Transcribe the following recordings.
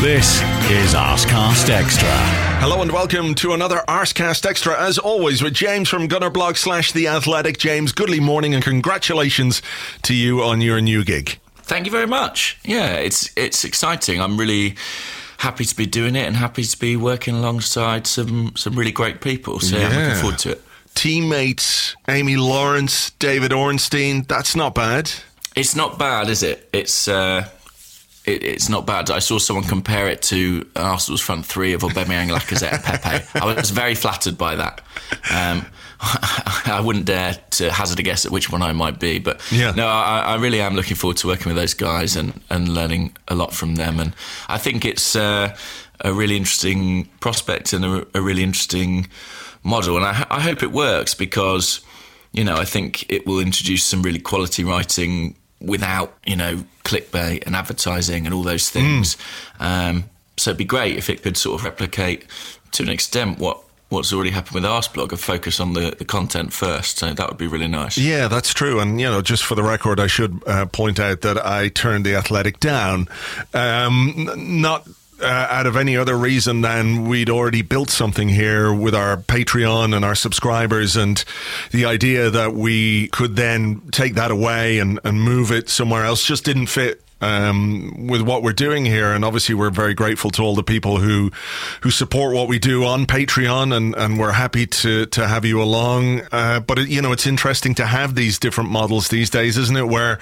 This is Arscast Extra. Hello and welcome to another Arscast Extra, as always, with James from Gunnerblog slash The Athletic. James, goodly morning and congratulations to you on your new gig. Thank you very much. Yeah, it's it's exciting. I'm really happy to be doing it and happy to be working alongside some some really great people. So yeah. I'm looking forward to it. Teammates, Amy Lawrence, David Ornstein, that's not bad. It's not bad, is it? It's uh, it, it's not bad. I saw someone compare it to Arsenal's front three of Aubameyang, Lacazette, and Pepe. I was very flattered by that. Um, I wouldn't dare to hazard a guess at which one I might be, but yeah. no, I, I, really am looking forward to working with those guys and, and learning a lot from them. And I think it's uh, a really interesting prospect and a, a really interesting model. And I, I hope it works because, you know, I think it will introduce some really quality writing without you know clickbait and advertising and all those things. Mm. Um, so it'd be great if it could sort of replicate to an extent what what's already happened with Arsblog and focus on the, the content first. So that would be really nice. Yeah, that's true. And, you know, just for the record, I should uh, point out that I turned The Athletic down. Um, not uh, out of any other reason than we'd already built something here with our Patreon and our subscribers, and the idea that we could then take that away and, and move it somewhere else just didn't fit um, with what we're doing here. And obviously, we're very grateful to all the people who who support what we do on Patreon, and, and we're happy to to have you along. Uh, but it, you know, it's interesting to have these different models these days, isn't it? Where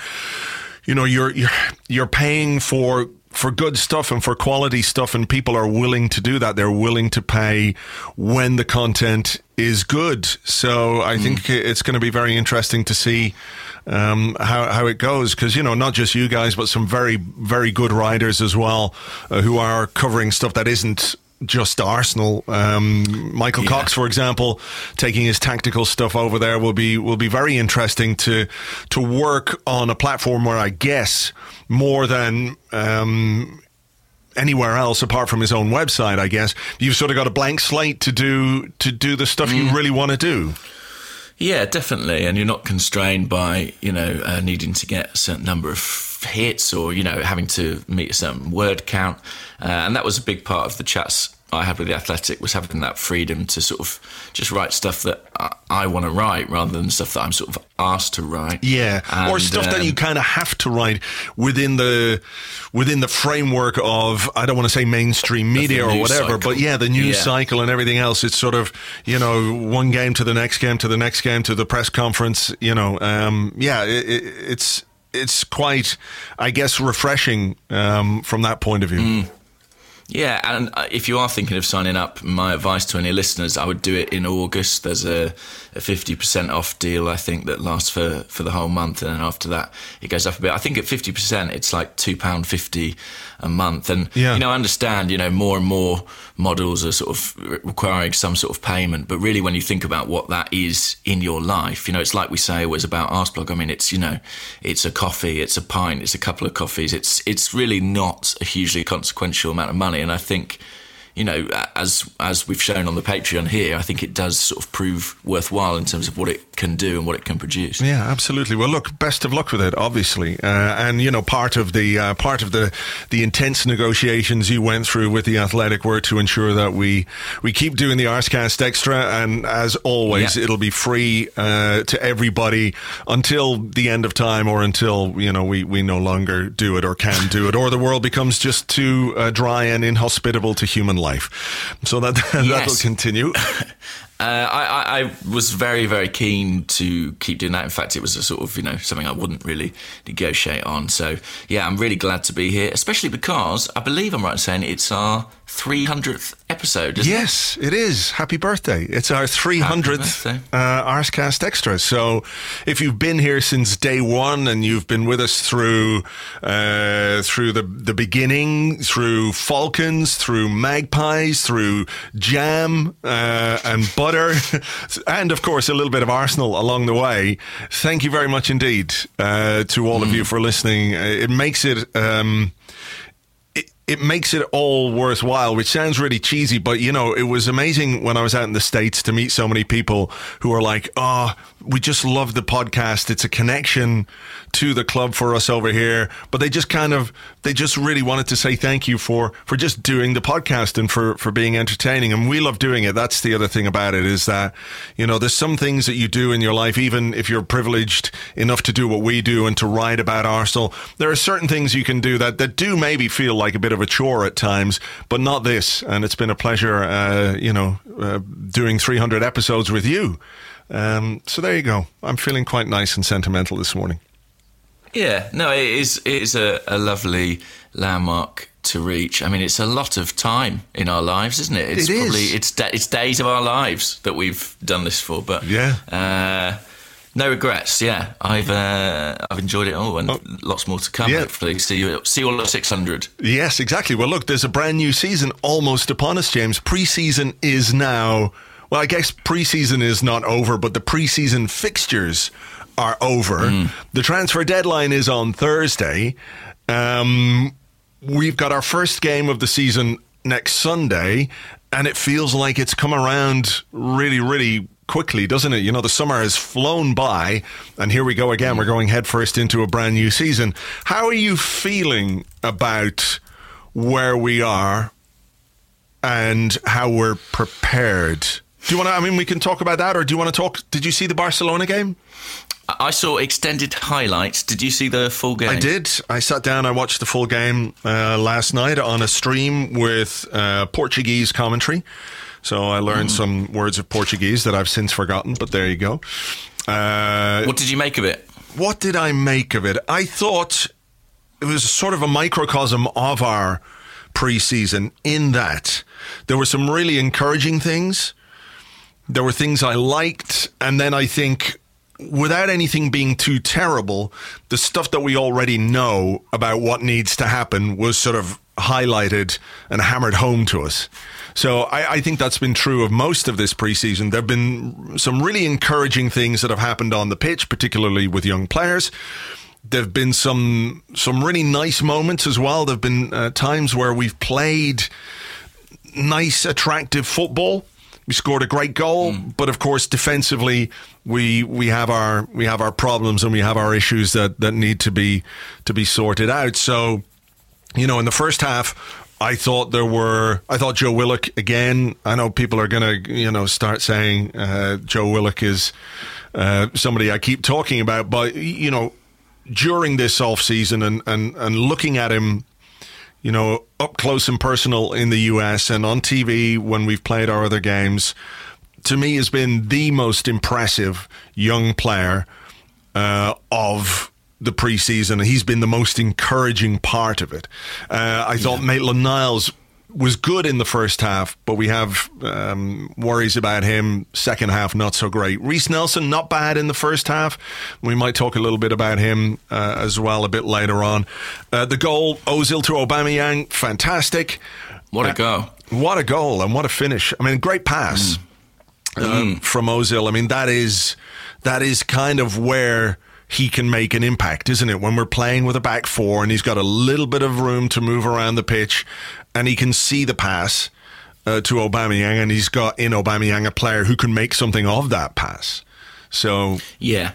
you know you're you're you're paying for for good stuff and for quality stuff, and people are willing to do that. They're willing to pay when the content is good. So I mm. think it's going to be very interesting to see um, how how it goes because you know not just you guys, but some very very good writers as well uh, who are covering stuff that isn't just Arsenal. Um, Michael yeah. Cox, for example, taking his tactical stuff over there will be will be very interesting to to work on a platform where I guess more than. Um, anywhere else apart from his own website i guess you've sort of got a blank slate to do to do the stuff mm. you really want to do yeah definitely and you're not constrained by you know uh, needing to get a certain number of hits or you know having to meet a certain word count uh, and that was a big part of the chats I had with the Athletic was having that freedom to sort of just write stuff that I, I want to write rather than stuff that I'm sort of asked to write. Yeah, and, or stuff um, that you um, kind of have to write within the within the framework of I don't want to say mainstream media or whatever, cycle. but yeah, the news yeah. cycle and everything else. It's sort of you know one game to the next game to the next game to the press conference. You know, um, yeah, it, it, it's it's quite, I guess, refreshing um, from that point of view. Mm. Yeah, and uh, if you are thinking of signing up, my advice to any listeners, I would do it in August. There's a, a 50% off deal, I think, that lasts for, for the whole month. And then after that, it goes up a bit. I think at 50%, it's like £2.50 a month. And, yeah. you know, I understand, you know, more and more models are sort of requiring some sort of payment. But really, when you think about what that is in your life, you know, it's like we say always about Arsblog. I mean, it's, you know, it's a coffee, it's a pint, it's a couple of coffees. It's, it's really not a hugely consequential amount of money. And I think, you know, as as we've shown on the Patreon here, I think it does sort of prove worthwhile in terms of what it can do and what it can produce. Yeah, absolutely. Well, look, best of luck with it, obviously, uh, and you know, part of the uh, part of the the intense negotiations you went through with the Athletic were to ensure that we we keep doing the Arscast Extra, and as always, Yeah. it'll be free uh, to everybody until the end of time, or until you know we we no longer do it or can do it, or the world becomes just too uh, dry and inhospitable to human life. So that that'll Yes. continue. Uh, I, I, I was very, very keen to keep doing that. In fact, it was a sort of, you know, something I wouldn't really negotiate on. So, yeah, I'm really glad to be here, especially because I believe I'm right in saying it's our 300th episode, isn't it? Yes, it is. Happy birthday. It's our 300th birthday. uh, Arscast Extra. So if you've been here since day one and you've been with us through uh, through the, the beginning, through Falcons, through Magpies, through Jam uh, and Butter, and of course a little bit of Arsenal along the way, thank you very much indeed uh, to all of you for listening. It makes it... Um, it, makes it all worthwhile, which sounds really cheesy, but you know, it was amazing when I was out in the States to meet so many people who are like, oh, we just love the podcast. It's a connection to the club for us over here. But they just kind of, they just really wanted to say thank you for, for just doing the podcast and for, for being entertaining. And we love doing it. That's the other thing about it is that, you know, there's some things that you do in your life, even if you're privileged enough to do what we do and to write about Arsenal, there are certain things you can do that, that do maybe feel like a bit of a chore at times, but not this. And it's been a pleasure, uh, you know, uh, doing 300 episodes with you. Um, so there you go. I'm feeling quite nice and sentimental this morning. Yeah, no, it is, it is a, a lovely landmark to reach. I mean, it's a lot of time in our lives, isn't it? It's It is. probably it's da- it's days of our lives that we've done this for. But Yeah. uh, no regrets. Yeah, I've uh, I've enjoyed it all, and lots more to come. Oh. Yeah. Hopefully, see you see you all at six hundred. Yes, exactly. Well, look, there's a brand new season almost upon us, James. Preseason is now. Well, I guess preseason is not over, but the preseason fixtures are over. The transfer deadline is on Thursday. Um, we've got our first game of the season next Sunday, and it feels like it's come around really, really quickly, doesn't it? You know, the summer has flown by, and here we go again. We're going headfirst into a brand new season. How are you feeling about where we are and how we're prepared? Do you want to? I mean, we can talk about that, or do you want to talk? Did you see the Barcelona game? I I saw extended highlights. Did you see the full game? I did. I sat down. I watched the full game uh, last night on a stream with uh, Portuguese commentary. So I learned some words of Portuguese that I've since forgotten. But there you go. Uh, What did you make of it? what did I make of it? I thought it was sort of a microcosm of our preseason in that there were some really encouraging things. There were things I liked. And then I think, without anything being too terrible, the stuff that we already know about what needs to happen was sort of highlighted and hammered home to us. So I, I think that's been true of most of this preseason. There have been some really encouraging things that have happened on the pitch, particularly with young players. There've been some some really nice moments as well. There've been uh, times where we've played nice, attractive football. We scored a great goal, but of course, defensively, we we have our we have our problems and we have our issues that that need to be to be sorted out. So, you know, in the first half, I thought there were. I thought Joe Willock again. I know people are going to you know start saying uh, Joe Willock is uh, somebody I keep talking about, but you know, during this off season and and and looking at him you know, up close and personal in the US and on TV when we've played our other games, to me has been the most impressive young player uh, of the preseason. He's been the most encouraging part of it. Uh, I thought Maitland Niles was good in the first half, but we have um, worries about him. Second half, not so great. Reiss Nelson, not bad in the first half. We might talk a little bit about him uh, as well a bit later on. Uh, the goal, Ozil to Aubameyang, fantastic. What a go! What a goal and what a finish! I mean, great pass um, from Ozil. I mean, that is that is kind of where he can make an impact, isn't it? When we're playing with a back four and he's got a little bit of room to move around the pitch, and he can see the pass. uh, to Aubameyang, and he's got in Aubameyang a player who can make something of that pass. So yeah,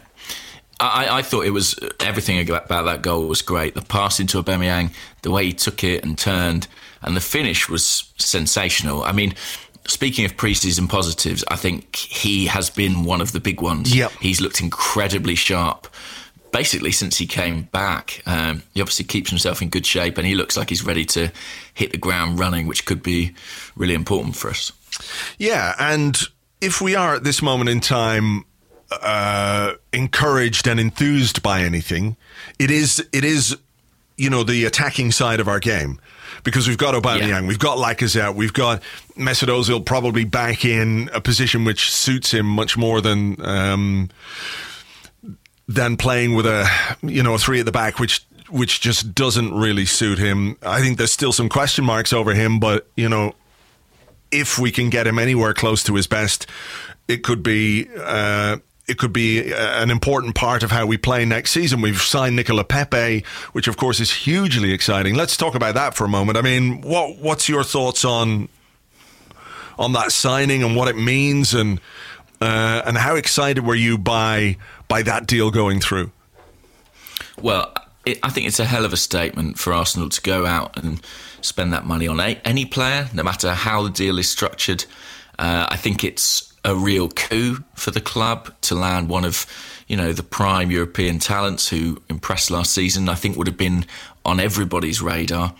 I, I, thought it was everything about that goal was great. The pass into Aubameyang, the way he took it and turned, and the finish was sensational. I mean, speaking of preseason positives, I think he has been one of the big ones. Yep. He's looked incredibly sharp. Basically, since he came back, um, he obviously keeps himself in good shape, and he looks like he's ready to hit the ground running, which could be really important for us. Yeah, and if we are at this moment in time uh, encouraged and enthused by anything, it is it is you know the attacking side of our game because we've got Aubameyang, yeah. we've got Lacazette, we've got Mesut Ozil probably back in a position which suits him much more than um, than playing with a you know a three at the back, which which just doesn't really suit him. I think there's still some question marks over him, but you know if we can get him anywhere close to his best, it could be. Uh, it could be uh, an important part of how we play next season. We've signed Nicolas Pepe, which of course is hugely exciting. Let's talk about that for a moment. I mean, what what's your thoughts on on that signing and what it means, and uh, and how excited were you by by that deal going through? Well, it, I think it's a hell of a statement for Arsenal to go out and spend that money on a, any player, no matter how the deal is structured. Uh, I think it's a real coup for the club to land one of, you know, the prime European talents who impressed last season. I think would have been on everybody's radar.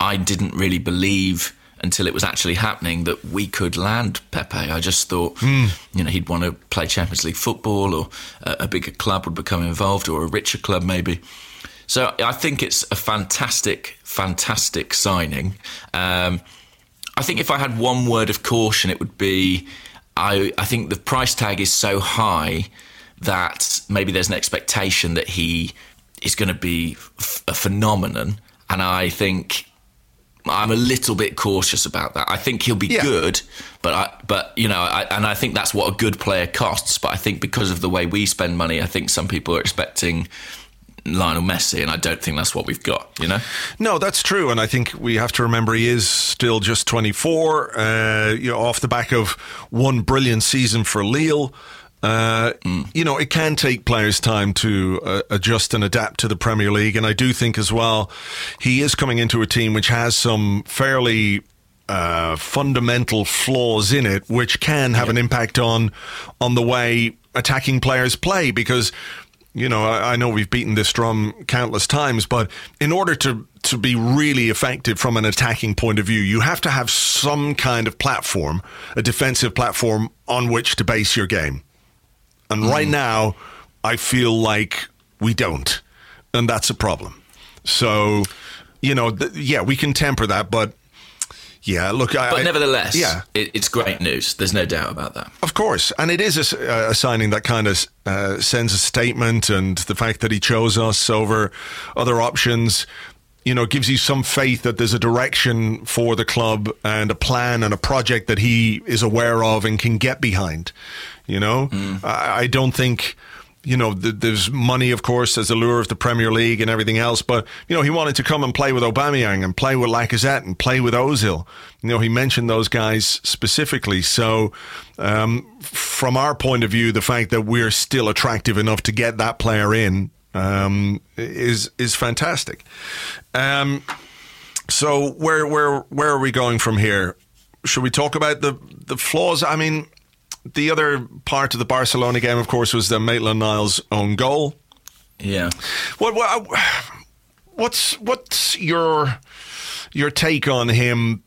I didn't really believe until it was actually happening that we could land Pepe. I just thought, mm. you know, he'd want to play Champions League football, or a, a bigger club would become involved, or a richer club maybe. So I think it's a fantastic, fantastic signing. Um, I think if I had one word of caution, it would be I, I think the price tag is so high that maybe there's an expectation that he is going to be f- a phenomenon. And I think I'm a little bit cautious about that. I think he'll be yeah. good, but I, but you know, I, and I think that's what a good player costs. But I think because of the way we spend money, I think some people are expecting Lionel Messi, and I don't think that's what we've got. You know? No, that's true, and I think we have to remember he is still just 24. Uh, you know, off the back of one brilliant season for Lille. Uh, mm. You know, it can take players time to uh, adjust and adapt to the Premier League, and I do think as well he is coming into a team which has some fairly uh, fundamental flaws in it, which can have an impact on on the way attacking players play because you know, I, I, know we've beaten this drum countless times, but in order to to be really effective from an attacking point of view, you have to have some kind of platform, a defensive platform on which to base your game. And mm. right now, I feel like we don't, and that's a problem. So, you know, th- yeah, we can temper that, but yeah, look, I, but nevertheless, yeah, it, it's great news. There's no doubt about that. Of course, and it is a, a signing that kind of uh, sends a statement, and the fact that he chose us over other options, you know, gives you some faith that there's a direction for the club and a plan and a project that he is aware of and can get behind. You know, mm. I, I don't think you know, there's money, of course, as the lure of the Premier League and everything else. But, you know, he wanted to come and play with Aubameyang and play with Lacazette and play with Ozil. You know, he mentioned those guys specifically. So, um, from our point of view, the fact that we're still attractive enough to get that player in um, is is fantastic. Um, so, where where where are we going from here? Should we talk about the the flaws? I mean, the other part of the Barcelona game, of course, was the Maitland Niles own goal. Yeah. What, what what's what's your your take on him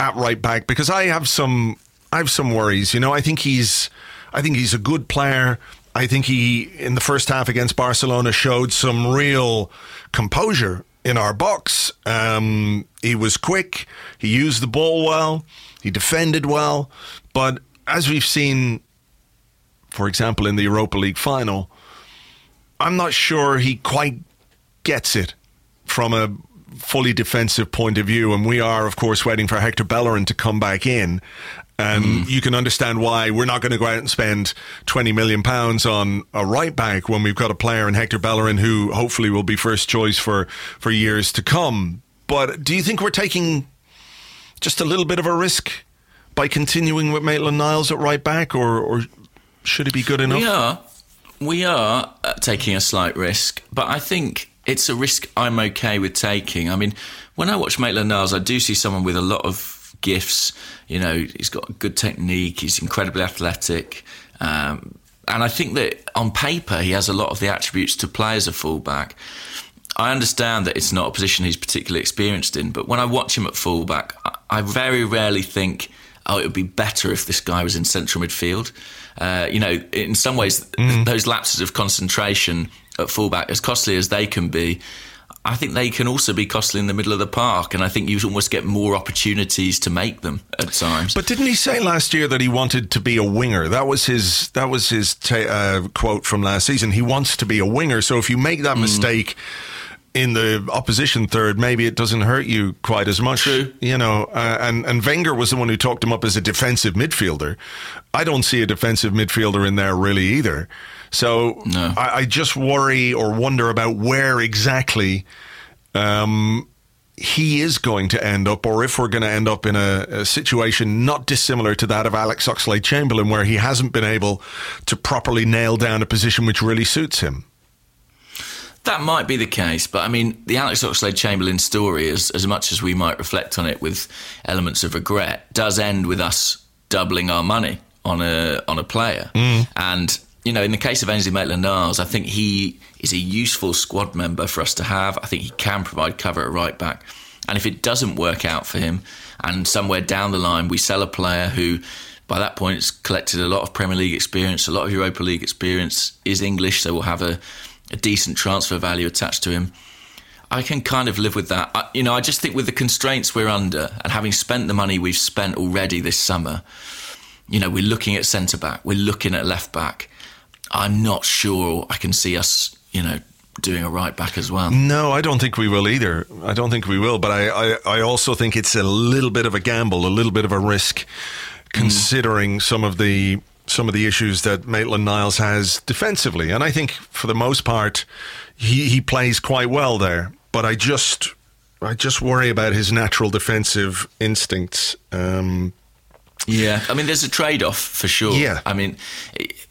at right back? Because I have some I have some worries. You know, I think he's I think he's a good player. I think he in the first half against Barcelona showed some real composure in our box. Um, he was quick. He used the ball well. He defended well. But as we've seen, for example, in the Europa League final, I'm not sure he quite gets it from a fully defensive point of view. And we are, of course, waiting for Hector Bellerin to come back in. And mm. you can understand why we're not going to go out and spend 20 million pounds on a right back when we've got a player in Hector Bellerin who hopefully will be first choice for, for years to come. But do you think we're taking just a little bit of a risk by continuing with Maitland Niles at right back, or, or should he be good enough? We are, we are uh, taking a slight risk, but I think it's a risk I'm okay with taking. I mean, when I watch Maitland Niles, I do see someone with a lot of gifts. You know, he's got good technique. He's incredibly athletic. Um, and I think that on paper, he has a lot of the attributes to play as a fullback. I understand that it's not a position he's particularly experienced in, but when I watch him at fullback, I very rarely think, oh, it would be better if this guy was in central midfield. Uh, you know, in some ways, mm. those lapses of concentration at fullback, as costly as they can be, I think they can also be costly in the middle of the park, and I think you almost get more opportunities to make them at times. But didn't he say last year that he wanted to be a winger? That was his that was his uh, quote from last season. He wants to be a winger. So if you make that mm. mistake in the opposition third, maybe it doesn't hurt you quite as much. True. You know, uh, and and Wenger was the one who talked him up as a defensive midfielder. I don't see a defensive midfielder in there really either. So no. I, I, just worry or wonder about where exactly um, he is going to end up, or if we're going to end up in a, a situation not dissimilar to that of Alex Oxlade Chamberlain, where he hasn't been able to properly nail down a position which really suits him. That might be the case, but I mean, the Alex Oxlade Chamberlain story, as, as much as we might reflect on it with elements of regret, does end with us doubling our money on a on a player. Mm. And you know, in the case of Ainsley Maitland-Niles, I think he is a useful squad member for us to have. I think he can provide cover at right back. And if it doesn't work out for him, and somewhere down the line we sell a player who, by that point, has collected a lot of Premier League experience, a lot of Europa League experience, is English, so we'll have a, a decent transfer value attached to him. I can kind of live with that. I, you know, I just think with the constraints we're under and having spent the money we've spent already this summer, you know, we're looking at centre back, we're looking at left back I'm not sure I can see us, you know, doing a right back as well. No, I don't think we will either. I don't think we will, but I, I, I also think it's a little bit of a gamble, a little bit of a risk, considering mm. some of the some of the issues that Maitland Niles has defensively. And I think for the most part, he, he plays quite well there. But I just I just worry about his natural defensive instincts. Um, yeah, I mean, there's a trade off for sure. Yeah, I mean,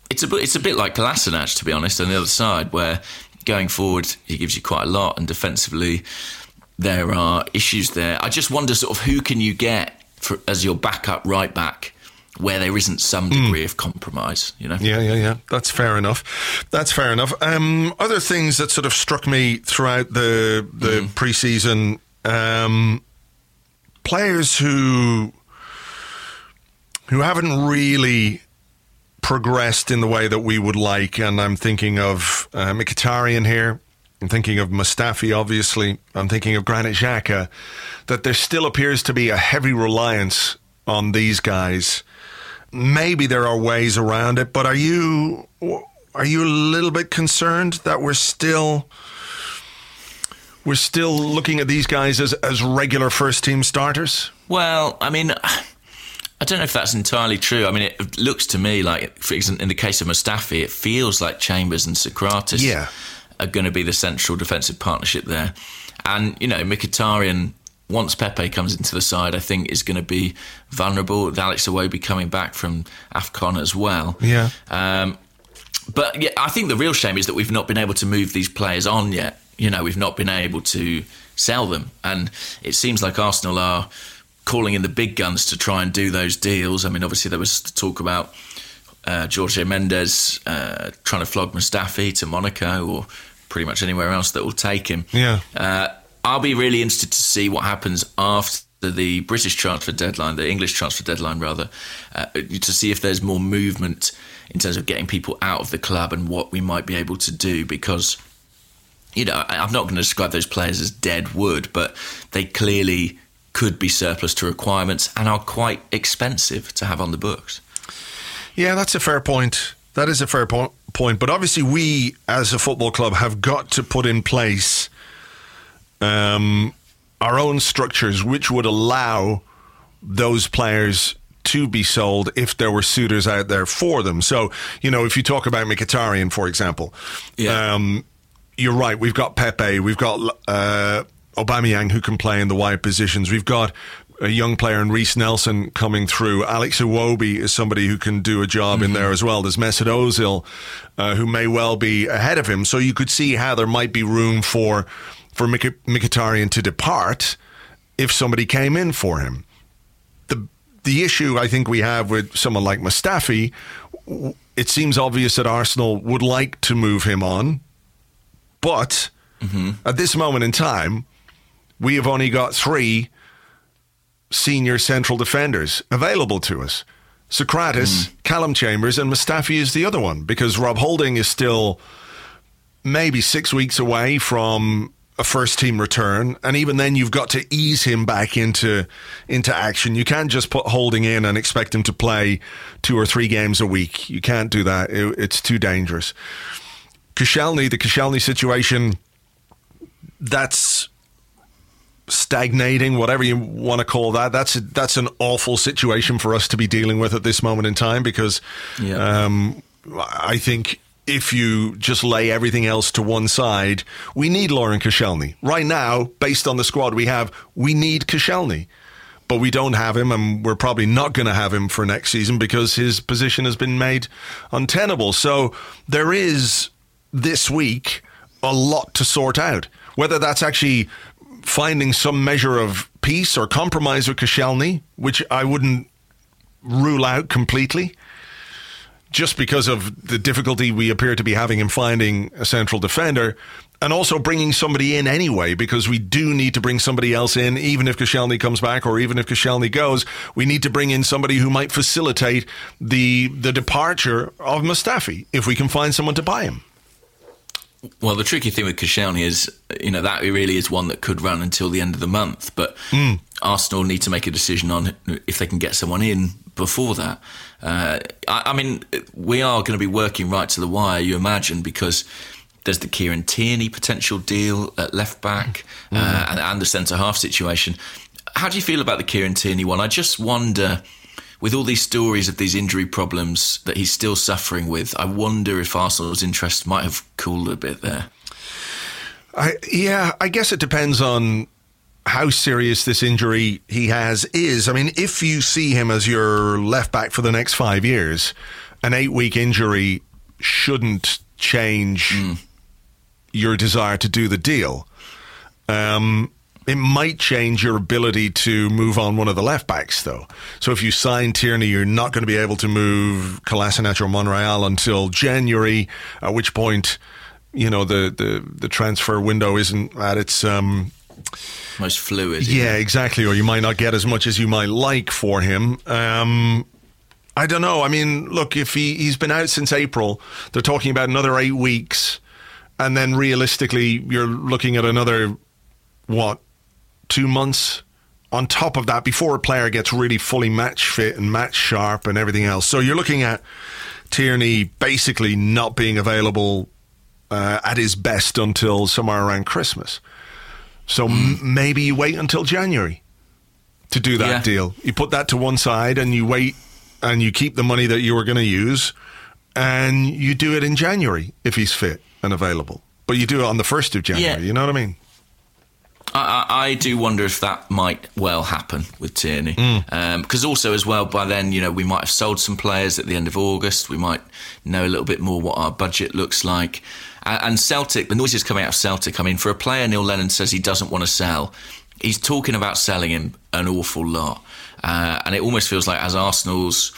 it's a it's a bit like Kolasinac, to be honest, on the other side, where going forward he gives you quite a lot, and defensively there are issues there. I just wonder, sort of, who can you get for, as your backup right back? Where there isn't some hmm. degree mm. of compromise, you know. Yeah, yeah, yeah. That's fair enough. That's fair enough. Um, other things that sort of struck me throughout the the mm. preseason, um, players who who haven't really progressed in the way that we would like. And I'm thinking of uh, Mkhitaryan here. I'm thinking of Mustafi, obviously. I'm thinking of Granit Xhaka. That there still appears to be a heavy reliance on these guys. Maybe there are ways around it, but are you are you a little bit concerned that we're still we're still looking at these guys as, as regular first team starters? Well, I mean, I don't know if that's entirely true. I mean, it looks to me like, for example, in the case of Mustafi, it feels like Chambers and Sokratis yeah. are going to be the central defensive partnership there. And, you know, Mkhitaryan, once Pepe comes into the side, I think is going to be vulnerable. With Alex Iwobi coming back from AFCON as well. Yeah. Um, but yeah, I think the real shame is that we've not been able to move these players on yet. You know, we've not been able to sell them. And it seems like Arsenal are calling in the big guns to try and do those deals. I mean, obviously there was talk about uh, Jorge Mendes uh, trying to flog Mustafi to Monaco or pretty much anywhere else that will take him. Yeah. Uh, I'll be really interested to see what happens after the British transfer deadline, the English transfer deadline rather, uh, to see if there's more movement in terms of getting people out of the club and what we might be able to do because. You know, I'm not going to describe those players as dead wood, but they clearly could be surplus to requirements and are quite expensive to have on the books. Yeah, that's a fair point. That is a fair po- point. But obviously, we as a football club have got to put in place um, our own structures which would allow those players to be sold if there were suitors out there for them. So, you know, if you talk about Mkhitaryan, for example, yeah. um, you're right. We've got Pepe, we've got uh, Aubameyang who can play in the wide positions. We've got a young player in Reiss Nelson coming through. Alex Iwobi is somebody who can do a job mm-hmm. in there as well. There's Mesut Ozil, uh, who may well be ahead of him. So you could see how there might be room for for Mik- Mkhitaryan to depart if somebody came in for him. The the issue I think we have with someone like Mustafi, it seems obvious that Arsenal would like to move him on, but mm-hmm. at this moment in time, we have only got three senior central defenders available to us. Sokratis, mm. Calum Chambers, and Mustafi is the other one because Rob Holding is still maybe six weeks away from a first team return, and even then you've got to ease him back into into action. You can't just put Holding in and expect him to play two or three games a week. You can't do that; it, it's too dangerous. Koscielny, the Koscielny situation, that's stagnating, whatever you want to call that. That's a, that's an awful situation for us to be dealing with at this moment in time because yeah. um, I think if you just lay everything else to one side, we need Laurent Koscielny right now. Based on the squad we have, we need Koscielny. But we don't have him, and we're probably not going to have him for next season because his position has been made untenable. So there is this week a lot to sort out. Whether that's actually finding some measure of peace or compromise with Koscielny, which I wouldn't rule out completely, just because of the difficulty we appear to be having in finding a central defender, and also bringing somebody in anyway, because we do need to bring somebody else in, even if Koscielny comes back or even if Koscielny goes, we need to bring in somebody who might facilitate the the departure of Mustafi if we can find someone to buy him. Well, the tricky thing with Koscielny is, you know, that really is one that could run until the end of the month. But mm. Arsenal need to make a decision on if they can get someone in before that. Uh, I, I, mean, we are going to be working right to the wire, you imagine, because there's the Kieran Tierney potential deal at left back mm. uh, and, and the centre half situation. How do you feel about the Kieran Tierney one? I just wonder with all these stories of these injury problems that he's still suffering with, I wonder if Arsenal's interest might have cooled a bit there. I, yeah, I guess it depends on how serious this injury he has is. I mean, if you see him as your left back for the next five years, an eight week injury shouldn't change mm. your desire to do the deal. Um, it might change your ability to move on one of the left backs, though. So if you sign Tierney, you're not going to be able to move Kolasinac or Monreal until January, at which point, you know, the, the, the transfer window isn't at its. Um, most fluid. Yeah, exactly. Or you might not get as much as you might like for him. Um, I don't know. I mean, look, if he, he's been out since April, they're talking about another eight weeks. And then realistically, you're looking at another, what, two months on top of that before a player gets really fully match fit and match sharp and everything else. So you're looking at Tierney basically not being available uh, at his best until somewhere around Christmas. So m- maybe you wait until January to do that yeah. deal. You put that to one side and you wait and you keep the money that you were going to use and you do it in January if he's fit and available. But you do it on the 1st of January, yeah. you know what I mean? I, I, do wonder if that might well happen with Tierney, because mm. um, also as well by then you know we might have sold some players at the end of August. We might know a little bit more what our budget looks like. And Celtic, the noises coming out of Celtic. I mean, for a player, Neil Lennon says he doesn't want to sell. He's talking about selling him an awful lot, uh, and it almost feels like as Arsenal's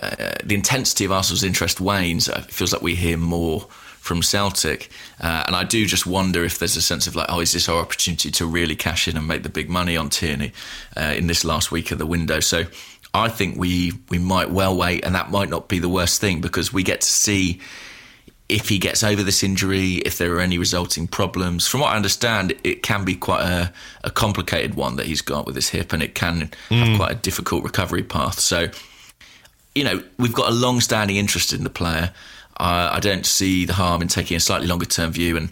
uh, the intensity of Arsenal's interest wanes, it feels like we hear more from Celtic. Uh, and I do just wonder if there's a sense of like, oh, is this our opportunity to really cash in and make the big money on Tierney uh, in this last week of the window? So I think we we might well wait, and that might not be the worst thing because we get to see if he gets over this injury, if there are any resulting problems. From what I understand, it can be quite a, a complicated one that he's got with his hip, and it can mm. have quite a difficult recovery path. So, you know, we've got a long standing interest in the player. Uh, I don't see the harm in taking a slightly longer term view and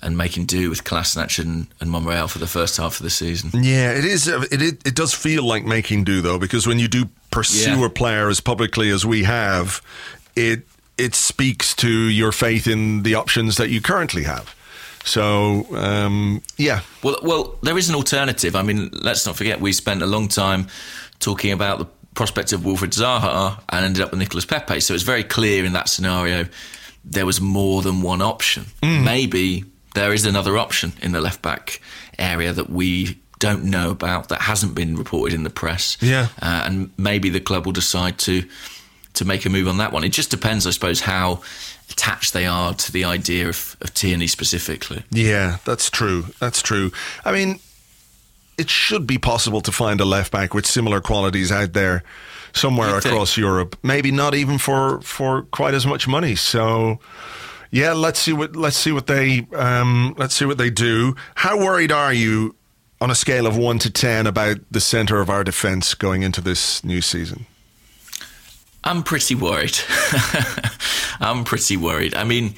and making do with Kolasinac and, and Monreal for the first half of the season. Yeah, it is. Uh, it, it, it does feel like making do though, because when you do pursue yeah. a player as publicly as we have, it it speaks to your faith in the options that you currently have. So um, yeah, Well, well, there is an alternative. I mean, let's not forget we spent a long time talking about the prospect of Wilfried Zaha and ended up with Nicolas Pepe. So it's very clear in that scenario there was more than one option. Maybe there is another option in the left back area that we don't know about that hasn't been reported in the press. Yeah. uh, and maybe the club will decide to to make a move on that one. It just depends, I suppose, how attached they are to the idea of, of Tierney specifically. Yeah, that's true. That's true. I mean, it should be possible to find a left back with similar qualities out there somewhere You'd think. across Europe. Maybe not even for for quite as much money. So. Yeah, let's see what let's see what they um, let's see what they do. How worried are you on a scale of one to ten about the centre of our defence going into this new season? I'm pretty worried. I'm pretty worried. I mean,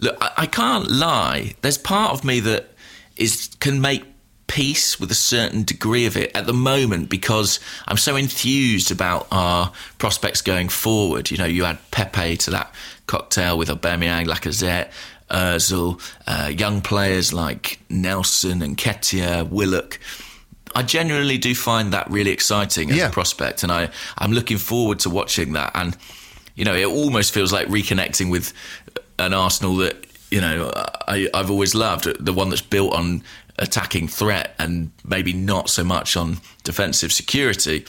look, I, can't lie. There's part of me that is can make peace with a certain degree of it at the moment because I'm so enthused about our prospects going forward. You know, you add Pepe to that cocktail with Aubameyang, Lacazette, Ozil, uh, young players like Nelson and Nketiah, Willock. I genuinely do find that really exciting as Yeah. a prospect, and I I'm looking forward to watching that. And you know, it almost feels like reconnecting with an Arsenal that you know I, I've always loved, the one that's built on attacking threat and maybe not so much on defensive security.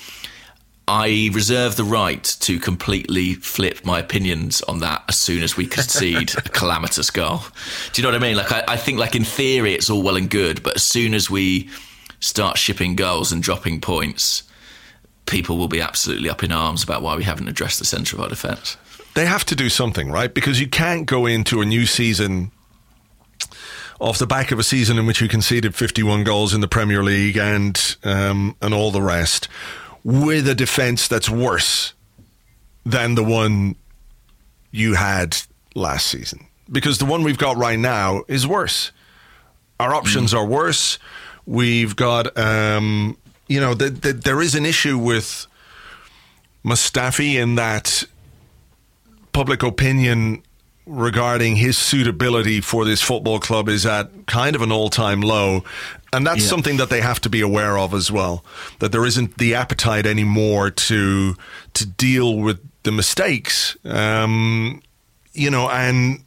I reserve the right to completely flip my opinions on that as soon as we concede a calamitous goal. Do you know what I mean? Like, I, I think, like in theory, it's all well and good, but as soon as we start shipping goals and dropping points, people will be absolutely up in arms about why we haven't addressed the centre of our defence. they have to do something, right? Because you can't go into a new season off the back of a season in which you conceded 51 goals in the Premier League and um, and all the rest with a defence that's worse than the one you had last season. Because the one we've got right now is worse. Our options are worse. We've got, um, you know, the, the, there is an issue with Mustafi in that public opinion regarding his suitability for this football club is at kind of an all-time low and that's Yeah. something that they have to be aware of as well that there isn't the appetite anymore to to deal with the mistakes um, you know and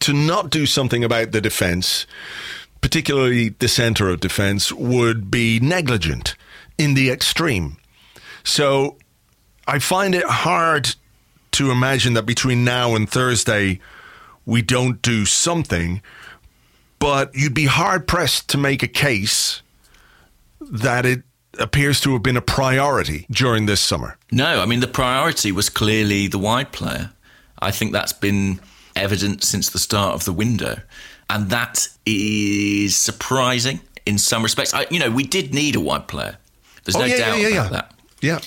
to not do something about the defense particularly the center of defense would be negligent in the extreme so I find it hard to imagine that between now and Thursday we don't do something, but you'd be hard pressed to make a case that it appears to have been a priority during this summer. No, I mean, the priority was clearly the wide player. I think that's been evident since the start of the window. And that is surprising in some respects. I, you know, we did need a wide player. There's no doubt about that. Yeah.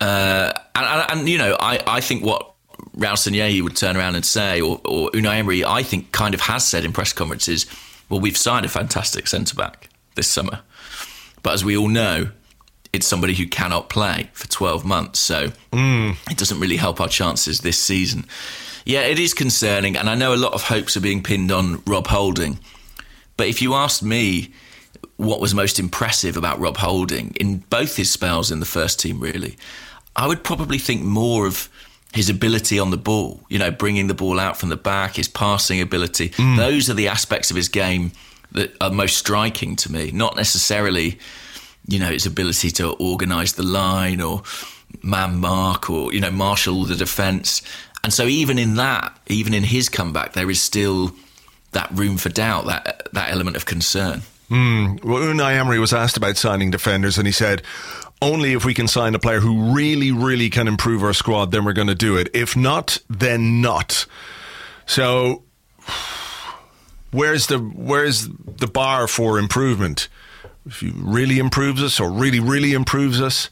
Uh, and, and, and, you know, I, I think what Raul Sanllehi would turn around and say, or, or Unai Emery, I think kind of has said in press conferences, well, we've signed a fantastic centre back this summer. But as we all know, it's somebody who cannot play for 12 months. So it doesn't really help our chances this season. Yeah, it is concerning. And I know a lot of hopes are being pinned on Rob Holding. But if you asked me what was most impressive about Rob Holding in both his spells in the first team, really, I would probably think more of his ability on the ball, you know, bringing the ball out from the back, his passing ability. Mm. Those are the aspects of his game that are most striking to me, not necessarily, you know, his ability to organise the line or man mark or, you know, marshal the defence. And so even in that, even in his comeback, there is still that room for doubt, that that element of concern. Hmm. Well, Unai Emery was asked about signing defenders, and he said, only if we can sign a player who really, really can improve our squad, then we're going to do it. If not, then not. So, where's the where's the bar for improvement? If he really improves us, or really, really improves us,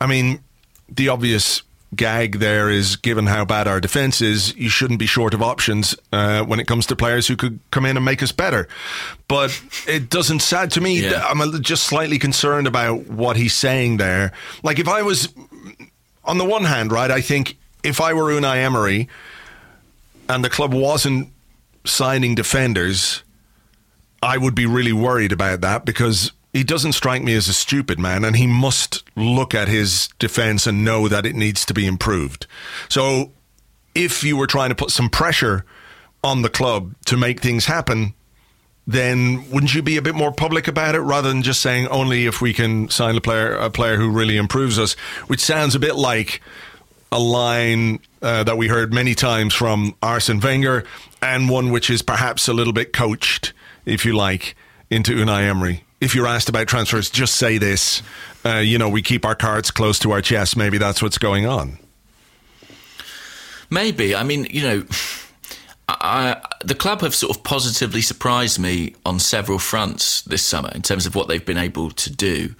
I mean, the obvious gag there is given how bad our defense is, you shouldn't be short of options uh, when it comes to players who could come in and make us better. But it doesn't sad to me. Yeah. I'm just slightly concerned about what he's saying there. Like if I was on the one hand, right, I think if I were Unai Emery and the club wasn't signing defenders, I would be really worried about that because he doesn't strike me as a stupid man, and he must look at his defense and know that it needs to be improved. So, if you were trying to put some pressure on the club to make things happen, then wouldn't you be a bit more public about it rather than just saying only if we can sign a player a player who really improves us, which sounds a bit like a line uh, that we heard many times from Arsene Wenger and one which is perhaps a little bit coached, if you like, into Unai Emery. If you're asked about transfers, just say this. Uh, you know, we keep our cards close to our chest. Maybe that's what's going on. Maybe. I mean, you know. I, the club have sort of positively surprised me on several fronts this summer in terms of what they've been able to do.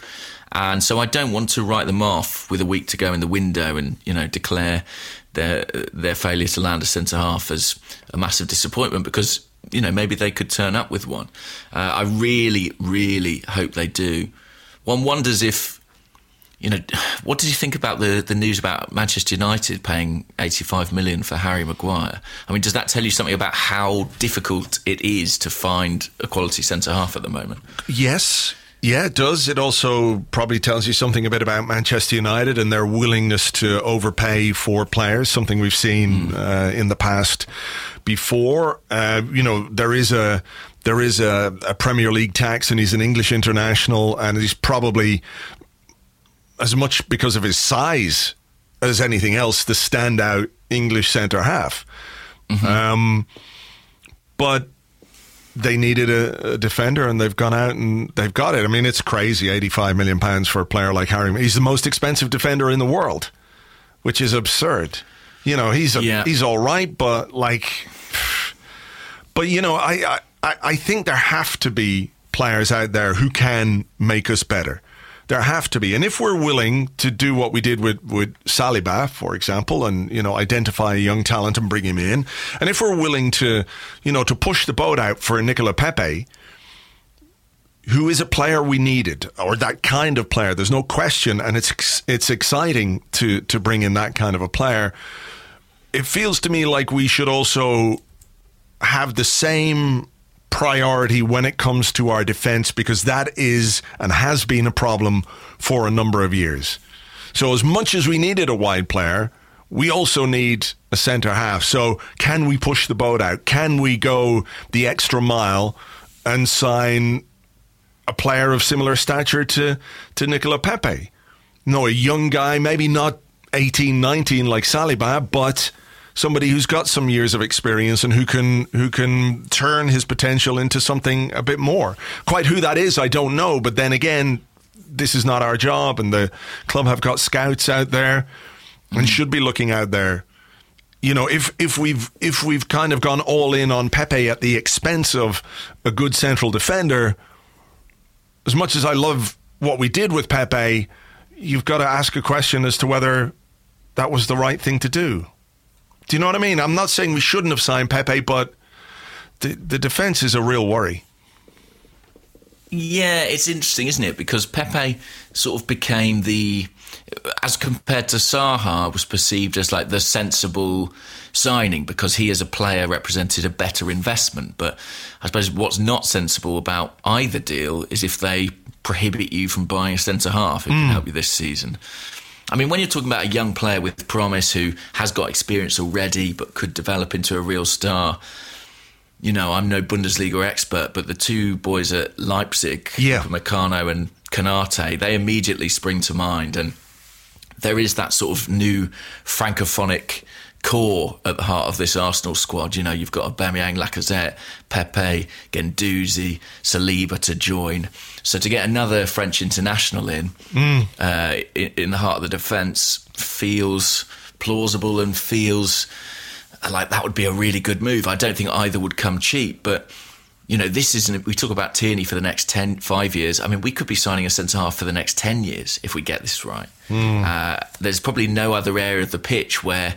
And so I don't want to write them off with a week to go in the window and, you know, declare their their failure to land a centre half as a massive disappointment because, you know, maybe they could turn up with one. Uh, I really, really hope they do. One wonders if you know, what did you think about the, the news about Manchester United paying 85 million for Harry Maguire? I mean, does that tell you something about how difficult it is to find a quality centre half at the moment? Yes. Yeah, it does. It also probably tells you something a bit about Manchester United and their willingness to overpay for players, something we've seen mm. uh, in the past before. Uh, you know, there is a there is a, a, Premier League tax, and he's an English international, and he's probably as much because of his size as anything else, the standout English centre half. Mm-hmm. Um, but they needed a, a, defender and they've gone out and they've got it. I mean, it's crazy 85 million pounds for a player like Harry. He's the most expensive defender in the world, which is absurd. You know, he's a, yeah. he's all right, but like, but you know, I, I, I think there have to be players out there who can make us better. There have to be. And if we're willing to do what we did with, with Saliba, for example, and, you know, identify a young talent and bring him in, and if we're willing to, you know, to push the boat out for Nicolas Pepe, who is a player we needed, or that kind of player, there's no question, and it's it's exciting to to bring in that kind of a player. It feels to me like we should also have the same priority when it comes to our defence because that is and has been a problem for a number of years. So, as much as we needed a wide player, we also need a centre half. So, can we push the boat out? Can we go the extra mile and sign a player of similar stature to, to Nicolas Pepe? No, a young guy, maybe not 18, 19 like Saliba, but somebody who's got some years of experience and who can who can turn his potential into something a bit more. Quite who that is, I don't know. But then again, this is not our job, and the club have got scouts out there and mm. should be looking out there. You know, if if we've if we've kind of gone all in on Pepe at the expense of a good central defender, as much as I love what we did with Pepe, you've got to ask a question as to whether that was the right thing to do. Do you know what I mean? I'm not saying we shouldn't have signed Pepe, but the the defense is a real worry. Yeah, it's interesting, isn't it? Because Pepe sort of became the, as compared to Zaha, was perceived as like the sensible signing because he, as a player, represented a better investment. But I suppose what's not sensible about either deal is if they prohibit you from buying a centre half who mm. can help you this season. I mean, when you're talking about a young player with promise who has got experience already but could develop into a real star, you know, I'm no Bundesliga expert, but the two boys at Leipzig, yeah. Upamecano and Konate, they immediately spring to mind. And there is that sort of new francophonic core at the heart of this Arsenal squad. You know, you've got Aubameyang, Lacazette, Pepe, Guendouzi, Saliba to join. So to get another French international in, mm. uh, in, in the heart of the defence feels plausible and feels like that would be a really good move. I don't think either would come cheap, but you know, this isn't. We talk about Tierney for the next 10, five years. I mean, we could be signing a centre half for the next ten years if we get this right. Mm. Uh, there's probably no other area of the pitch where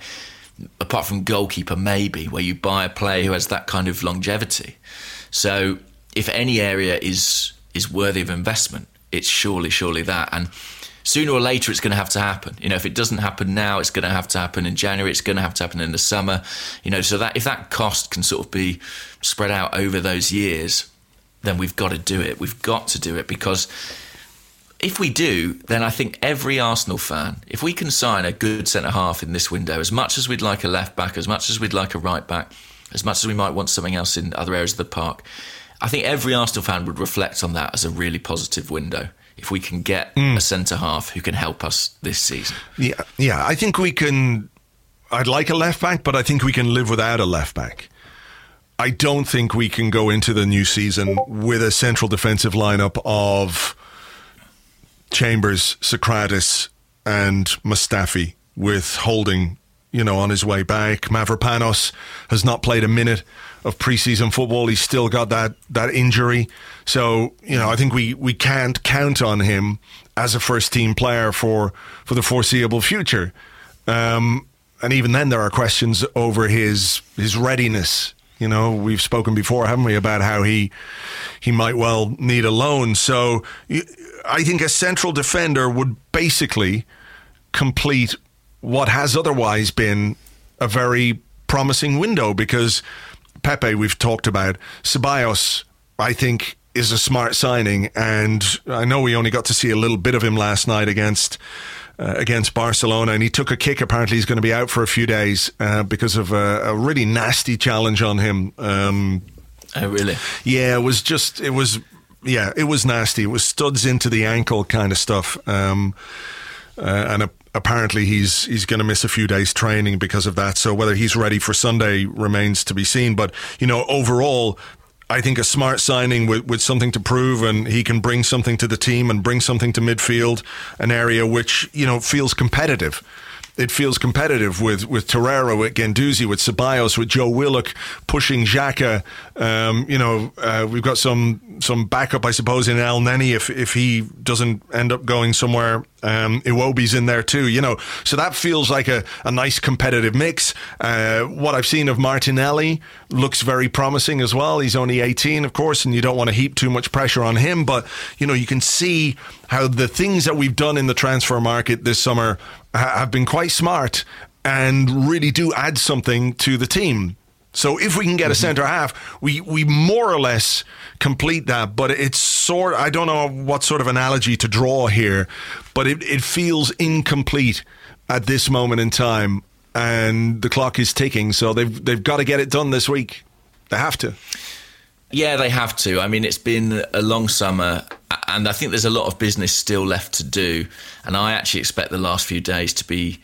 apart from goalkeeper, maybe, where you buy a player who has that kind of longevity. So if any area is is worthy of investment, it's surely, surely that. And sooner or later it's going to have to happen. You know, if it doesn't happen now, it's going to have to happen in January. It's going to have to happen in the summer. You know, so that if that cost can sort of be spread out over those years, then we've got to do it. We've got to do it because if we do, then I think every Arsenal fan, if we can sign a good centre half in this window, as much as we'd like a left back, as much as we'd like a right back, as much as we might want something else in other areas of the park, I think every Arsenal fan would reflect on that as a really positive window if we can get mm. a centre half who can help us this season. Yeah, yeah, I think we can. I'd like a left back, but I think we can live without a left back. I don't think we can go into the new season with a central defensive lineup of Chambers, Sokratis, and Mustafi with Holding, you know, on his way back. Mavropanos has not played a minute of preseason football. He's still got that that injury. So, you know, I think we, we can't count on him as a first team player for for the foreseeable future. Um, and even then there are questions over his his readiness. You know, we've spoken before, haven't we, about how he he might well need a loan. So I think a central defender would basically complete what has otherwise been a very promising window because Pepe, we've talked about. Ceballos, I think, is a smart signing, and I know we only got to see a little bit of him last night against. Uh, against Barcelona, and he took a kick. Apparently, he's going to be out for a few days uh, because of a, a, really nasty challenge on him. Um, oh, really? Yeah, it was just it was yeah, it was nasty. It was studs into the ankle kind of stuff. Um, uh, and a, apparently he's he's going to miss a few days training because of that. So whether he's ready for Sunday remains to be seen. But you know, overall, I think a smart signing with, with something to prove, and he can bring something to the team and bring something to midfield, an area which you know feels competitive it feels competitive with with Torreira, with Guendouzi, with Ceballos, with Joe Willock pushing Xhaka. Um, you know, uh, we've got some some backup, I suppose, in Elneny if if he doesn't end up going somewhere. Um, Iwobi's in there too, you know. So that feels like a, a nice competitive mix. Uh, what I've seen of Martinelli looks very promising as well. He's only 18, of course, and you don't want to heap too much pressure on him. But you know, you can see how the things that we've done in the transfer market this summer have been quite smart and really do add something to the team. So if we can get a mm-hmm. centre half, we we more or less complete that. But it's sort. I don't know what sort of analogy to draw here, but it, it feels incomplete at this moment in time, and the clock is ticking. So they've they've got to get it done this week. They have to. Yeah, they have to. I mean, it's been a long summer, and I think there's a lot of business still left to do. And I actually expect the last few days to be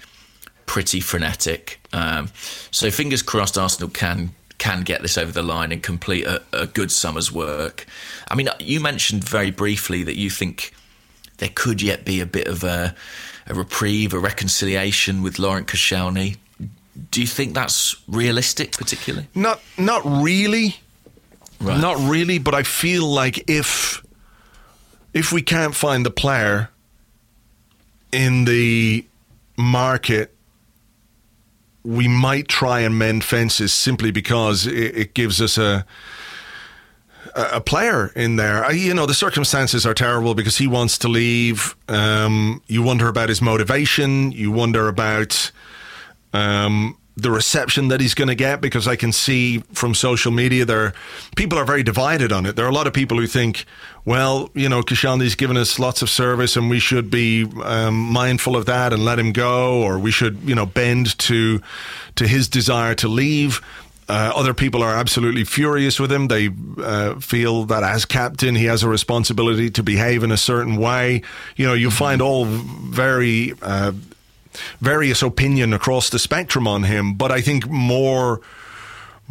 pretty frenetic. Um, so fingers crossed, Arsenal can can get this over the line and complete a, a, good summer's work. I mean, you mentioned very briefly that you think there could yet be a bit of a, a reprieve, a reconciliation with Laurent Koscielny. Do you think that's realistic, particularly? Not, not really. Right. Not really, but I feel like if if we can't find the player in the market, we might try and mend fences simply because it, it gives us a a player in there. You know, the circumstances are terrible because he wants to leave. Um, you wonder about his motivation. You wonder about um, the reception that he's going to get because I can see from social media there people are very divided on it. There are a lot of people who think, well, you know, Koscielny's given us lots of service and we should be um, mindful of that and let him go, or we should, you know, bend to to his desire to leave. Uh, other people are absolutely furious with him. They uh, feel that as captain, he has a responsibility to behave in a certain way. You know, you find all very uh, various opinion across the spectrum on him, but I think more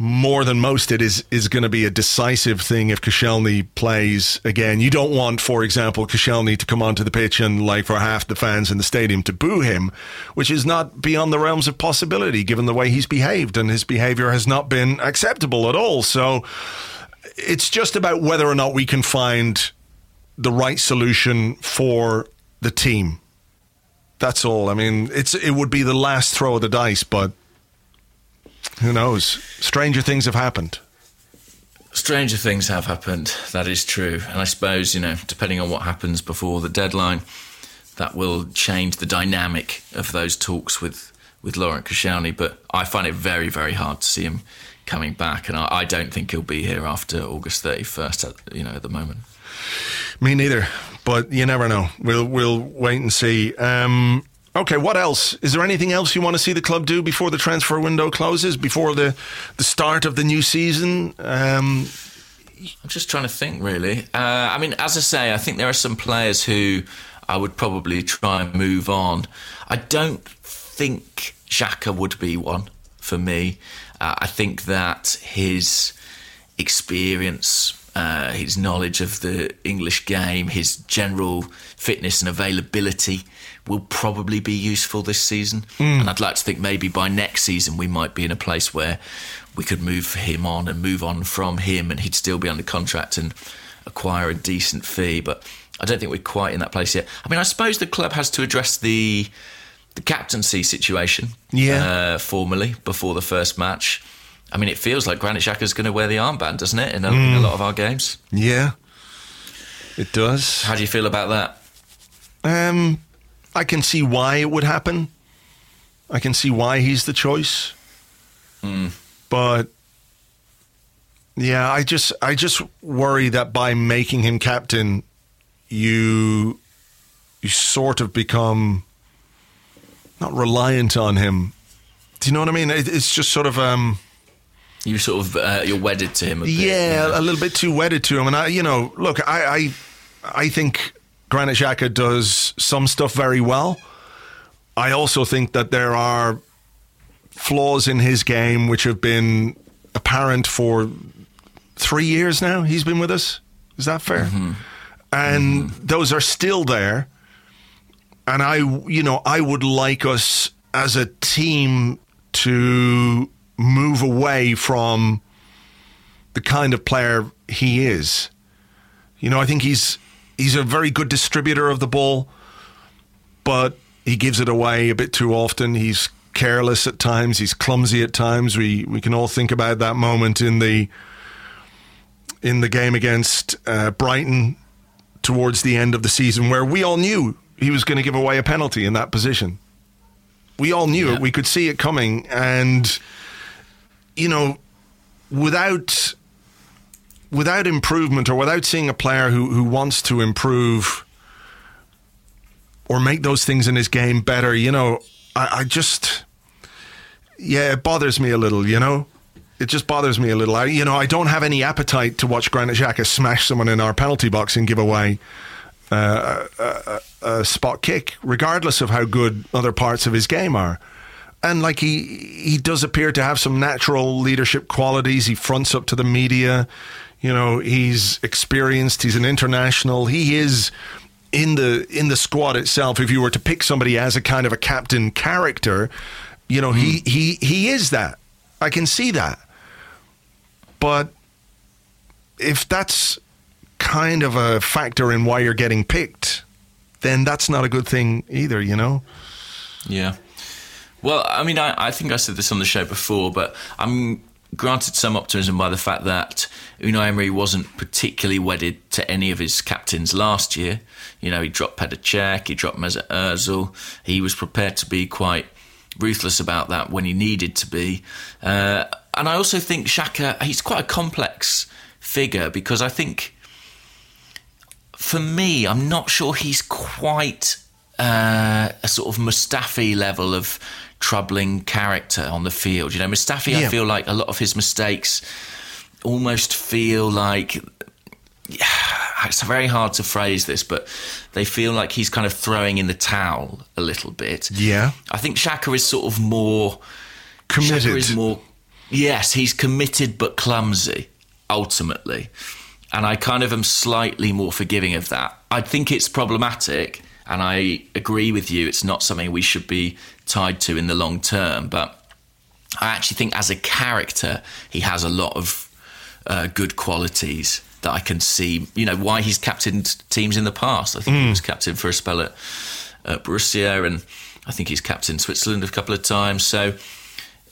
more than most, it is is going to be a decisive thing if Koscielny plays again. You don't want, for example, Koscielny to come onto the pitch and like for half the fans in the stadium to boo him, which is not beyond the realms of possibility given the way he's behaved, and his behaviour has not been acceptable at all. So it's just about whether or not we can find the right solution for the team. That's all. I mean, it's it would be the last throw of the dice, but who knows? Stranger things have happened. Stranger things have happened. That is true. And I suppose, you know, depending on what happens before the deadline, that will change the dynamic of those talks with with Laurent Koscielny. But I find it very very hard to see him coming back, and I, I don't think he'll be here after August thirty first. at, You know, at the moment. Me neither, but you never know. We'll we'll wait and see. Um, okay, what else? Is there anything else you want to see the club do before the transfer window closes, before the the start of the new season? Um, I'm just trying to think, really. Uh, I mean, as I say, I think there are some players who I would probably try and move on. I don't think Xhaka would be one for me. Uh, I think that his experience, uh, his knowledge of the English game, his general fitness and availability will probably be useful this season. Mm. And I'd like to think maybe by next season we might be in a place where we could move him on and move on from him, and he'd still be under contract and acquire a decent fee. But I don't think we're quite in that place yet. I mean, I suppose the club has to address the the captaincy situation, yeah, uh, formally before the first match. I mean, it feels like Granit Xhaka is going to wear the armband, doesn't it, in a, mm. in a, lot of our games? Yeah, it does. How do you feel about that? Um, I can see why it would happen. I can see why he's the choice. Mm. But yeah, I just I just worry that by making him captain, you you sort of become not reliant on him. Do you know what I mean? It, it's just sort of um, you sort of uh, you're wedded to him. A yeah, bit, a little bit too wedded to him. And I, you know, look, I I, I think Granit Xhaka does some stuff very well. I also think that there are flaws in his game which have been apparent for three years now. He's been with us. Is that fair? Mm-hmm. And mm-hmm. those are still there. And I, you know, I would like us as a team to move away from the kind of player he is. You know, I think he's he's a very good distributor of the ball, but he gives it away a bit too often. He's careless at times. He's clumsy at times. We we can all think about that moment in the in the game against uh, Brighton towards the end of the season, where we all knew he was going to give away a penalty in that position. We all knew yeah. it. We could see it coming, and you know, without without improvement or without seeing a player who who wants to improve or make those things in his game better, you know, I, I just, yeah, it bothers me a little, you know? It just bothers me a little. I, you know, I don't have any appetite to watch Granit Xhaka smash someone in our penalty box and give away uh, a, a, a spot kick, regardless of how good other parts of his game are and like he he does appear to have some natural leadership qualities. He fronts up to the media. You know, he's experienced. He's an international. He is in the in the squad itself, if you were to pick somebody as a kind of a captain character, you know, mm. he hmm. he he is that. I can see that. But if that's kind of a factor in why you're getting picked, then that's not a good thing either, you know? Yeah. Well, I mean, I, I think I said this on the show before, but I'm granted some optimism by the fact that Unai Emery wasn't particularly wedded to any of his captains last year. You know, he dropped Petr Cech, he dropped Mesut Ozil. He was prepared to be quite ruthless about that when he needed to be. Uh, and I also think Xhaka, he's quite a complex figure because I think, for me, I'm not sure he's quite uh, a sort of Mustafi level of troubling character on the field. You know, Mustafi, yeah. I feel like a lot of his mistakes almost feel like it's very hard to phrase this, but they feel like he's kind of throwing in the towel a little bit. Yeah, I think Xhaka is sort of more committed. Xhaka is more, yes, he's committed but clumsy ultimately, and I kind of am slightly more forgiving of that. I think it's problematic, and I agree with you. It's not something we should be tied to in the long term, but I actually think as a character, he has a lot of uh, good qualities that I can see. You know why he's captained teams in the past. I think mm. he was captain for a spell at, at Borussia, and I think he's captained Switzerland a couple of times. So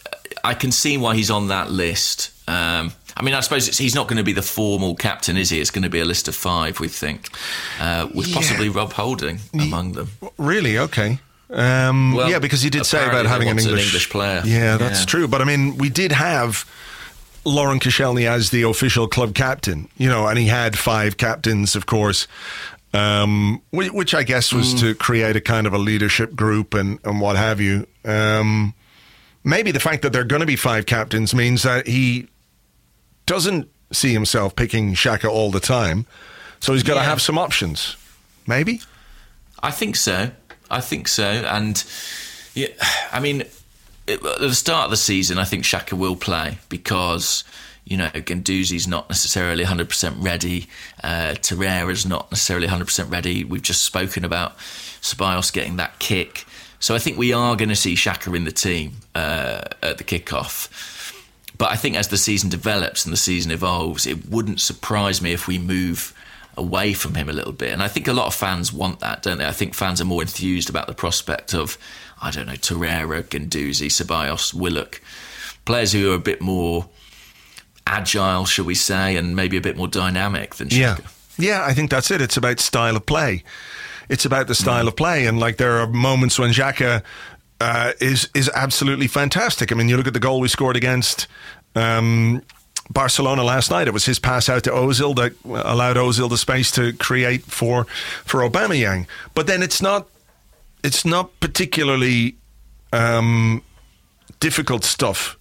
uh, I can see why he's on that list. Um, I mean, I suppose he's not going to be the formal captain, is he? It's going to be a list of five, we think, uh, with Yeah. possibly Rob Holding among them. Really? Okay. Um, Well, yeah, because he did say about having an want an English, English player. Yeah, that's Yeah. true. But I mean, we did have Laurent Koscielny as the official club captain, you know, and he had five captains, of course, um, which I guess was Mm. to create a kind of a leadership group and, and what have you. Um, maybe the fact that there are going to be five captains means that he doesn't see himself picking Xhaka all the time. So he's got to have some options. Maybe? I think so. I think so. And yeah, I mean, it, at the start of the season, I think Xhaka will play because you know Guendouzi's not necessarily 100% ready. Uh, Torreira's not necessarily 100% ready. We've just spoken about Ceballos getting that kick. So I think we are going to see Xhaka in the team uh, at the kickoff. But I think as the season develops and the season evolves, it wouldn't surprise me if we move away from him a little bit. And I think a lot of fans want that, don't they? I think fans are more enthused about the prospect of, I don't know, Torreira, Guendouzi, Ceballos, Willock, players who are a bit more agile, shall we say, and maybe a bit more dynamic than Yeah. Yeah, I think that's it. It's about style of play. It's about the style of play. And like there are moments when Xhaka uh, is is absolutely fantastic. I mean, you look at the goal we scored against um, Barcelona last night. It was his pass out to Ozil that allowed Ozil the space to create for for Aubameyang. But then it's not it's not particularly um, difficult stuff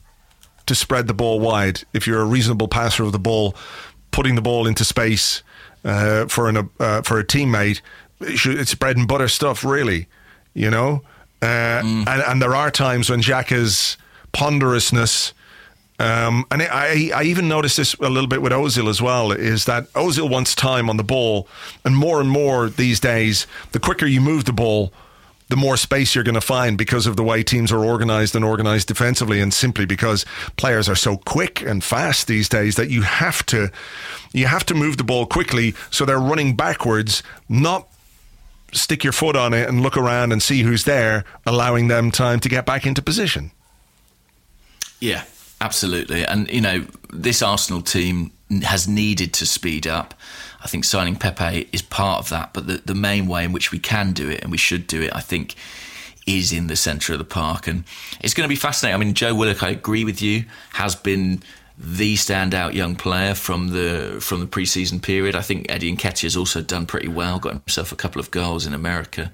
to spread the ball wide if you're a reasonable passer of the ball, putting the ball into space uh, for an uh, for a teammate. It's bread and butter stuff, really. You know, uh, and, and there are times when Xhaka's ponderousness. Um, and I, I even noticed this a little bit with Ozil as well. Is that Ozil wants time on the ball, and more and more these days, the quicker you move the ball, the more space you're going to find because of the way teams are organized and organized defensively, and simply because players are so quick and fast these days that you have to you have to move the ball quickly so they're running backwards, not stick your foot on it and look around and see who's there, allowing them time to get back into position. Yeah, absolutely. And, you know, this Arsenal team has needed to speed up. I think signing Pepe is part of that. But the, the main way in which we can do it and we should do it, I think, is in the centre of the park. And it's going to be fascinating. I mean, Joe Willock, I agree with you, has been the standout young player from the from the preseason period. I think Eddie Nketiah has also done pretty well, got himself a couple of goals in America.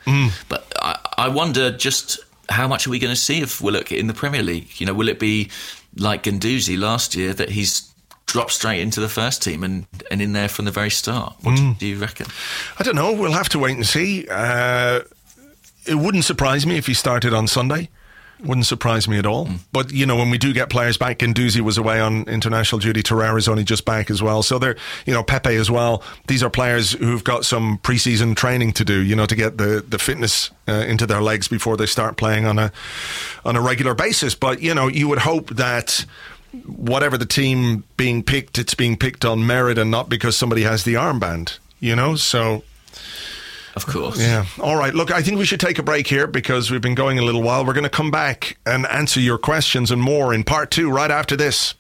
But I, I wonder just how much are we going to see of Willock in the Premier League? You know, will it be like Guendouzi last year that he's dropped straight into the first team and, and in there from the very start? What do you reckon? I don't know. We'll have to wait and see. Uh, it wouldn't surprise me if he started on Sunday. Wouldn't surprise me at all. But you know, when we do get players back, Guendouzi was away on international duty. Torreira's only just back as well. So they're, you know, Pepe as well. These are players who've got some preseason training to do. You know, to get the the fitness uh, into their legs before they start playing on a on a regular basis. But you know, you would hope that whatever the team being picked, it's being picked on merit and not because somebody has the armband. You know, so Of course. yeah. All right. Look, I think we should take a break here because we've been going a little while. We're going to come back and answer your questions and more in part two right after this.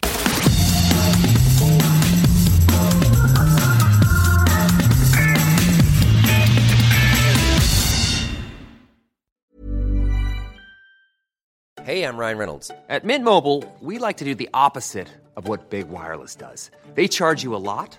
Hey, I'm Ryan Reynolds. At Mint Mobile, we like to do the opposite of what Big Wireless does. They charge you a lot,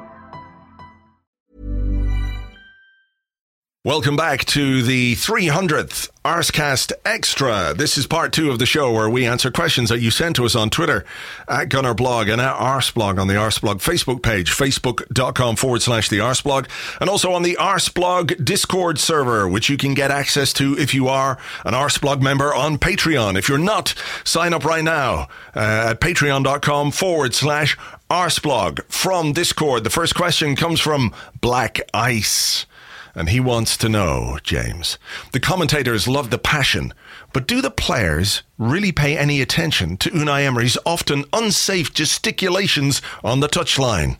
Welcome back to the 300th Arscast Extra. This is part two of the show where we answer questions that you sent to us on Twitter at Gunnerblog and at Arsblog on the Arsblog Facebook page, facebook.com forward slash the Arsblog, and also on the Arsblog Discord server, which you can get access to if you are an Arsblog member on Patreon. If you're not, sign up right now uh, at patreon.com forward slash Arsblog from Discord. The first question comes from Black Ice. And he wants to know, James. The commentators love the passion, but do the players really pay any attention to Unai Emery's often unsafe gesticulations on the touchline?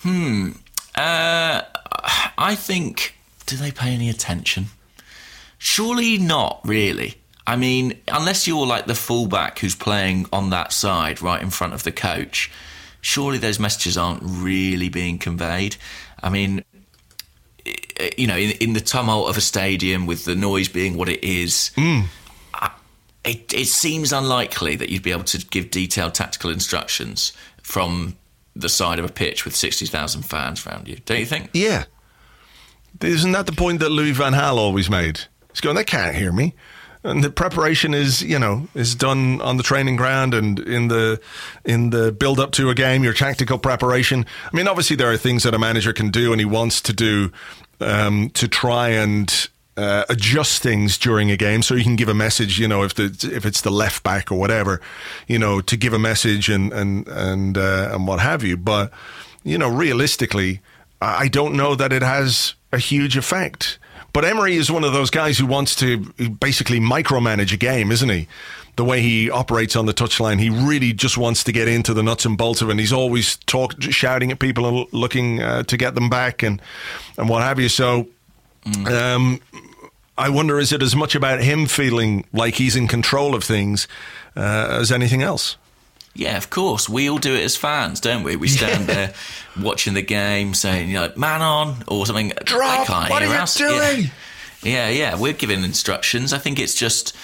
Hmm. Uh, I think. Do they pay any attention? Surely not, really. I mean, unless you're like the fullback who's playing on that side right in front of the coach, surely those messages aren't really being conveyed. I mean, you know, in, in, the tumult of a stadium with the noise being what it is, mm. I, it, it seems unlikely that you'd be able to give detailed tactical instructions from the side of a pitch with 60,000 fans around you, don't you think? Yeah. Isn't that the point that Louis Van Gaal always made? He's going, they can't hear me. And the preparation is, you know, is done on the training ground and in the in the build up to a game. Your tactical preparation. I mean, obviously there are things that a manager can do, and he wants to do um, to try and uh, adjust things during a game, so you can give a message. You know, if the if it's the left back or whatever, you know, to give a message and and and uh, and what have you. But you know, realistically, I don't know that it has a huge effect. But Emery is one of those guys who wants to basically micromanage a game, isn't he? The way he operates on the touchline, he really just wants to get into the nuts and bolts of it. And he's always talk, shouting at people and looking uh, to get them back and and what have you. So, mm. um, I wonder, is it as much about him feeling like he's in control of things uh, as anything else? Yeah, of course. We all do it as fans, don't we? We stand yeah. there watching the game, saying, you know, man on, or something. Drop, what are you us. doing? Yeah. yeah, yeah. We're giving instructions. I think it's just,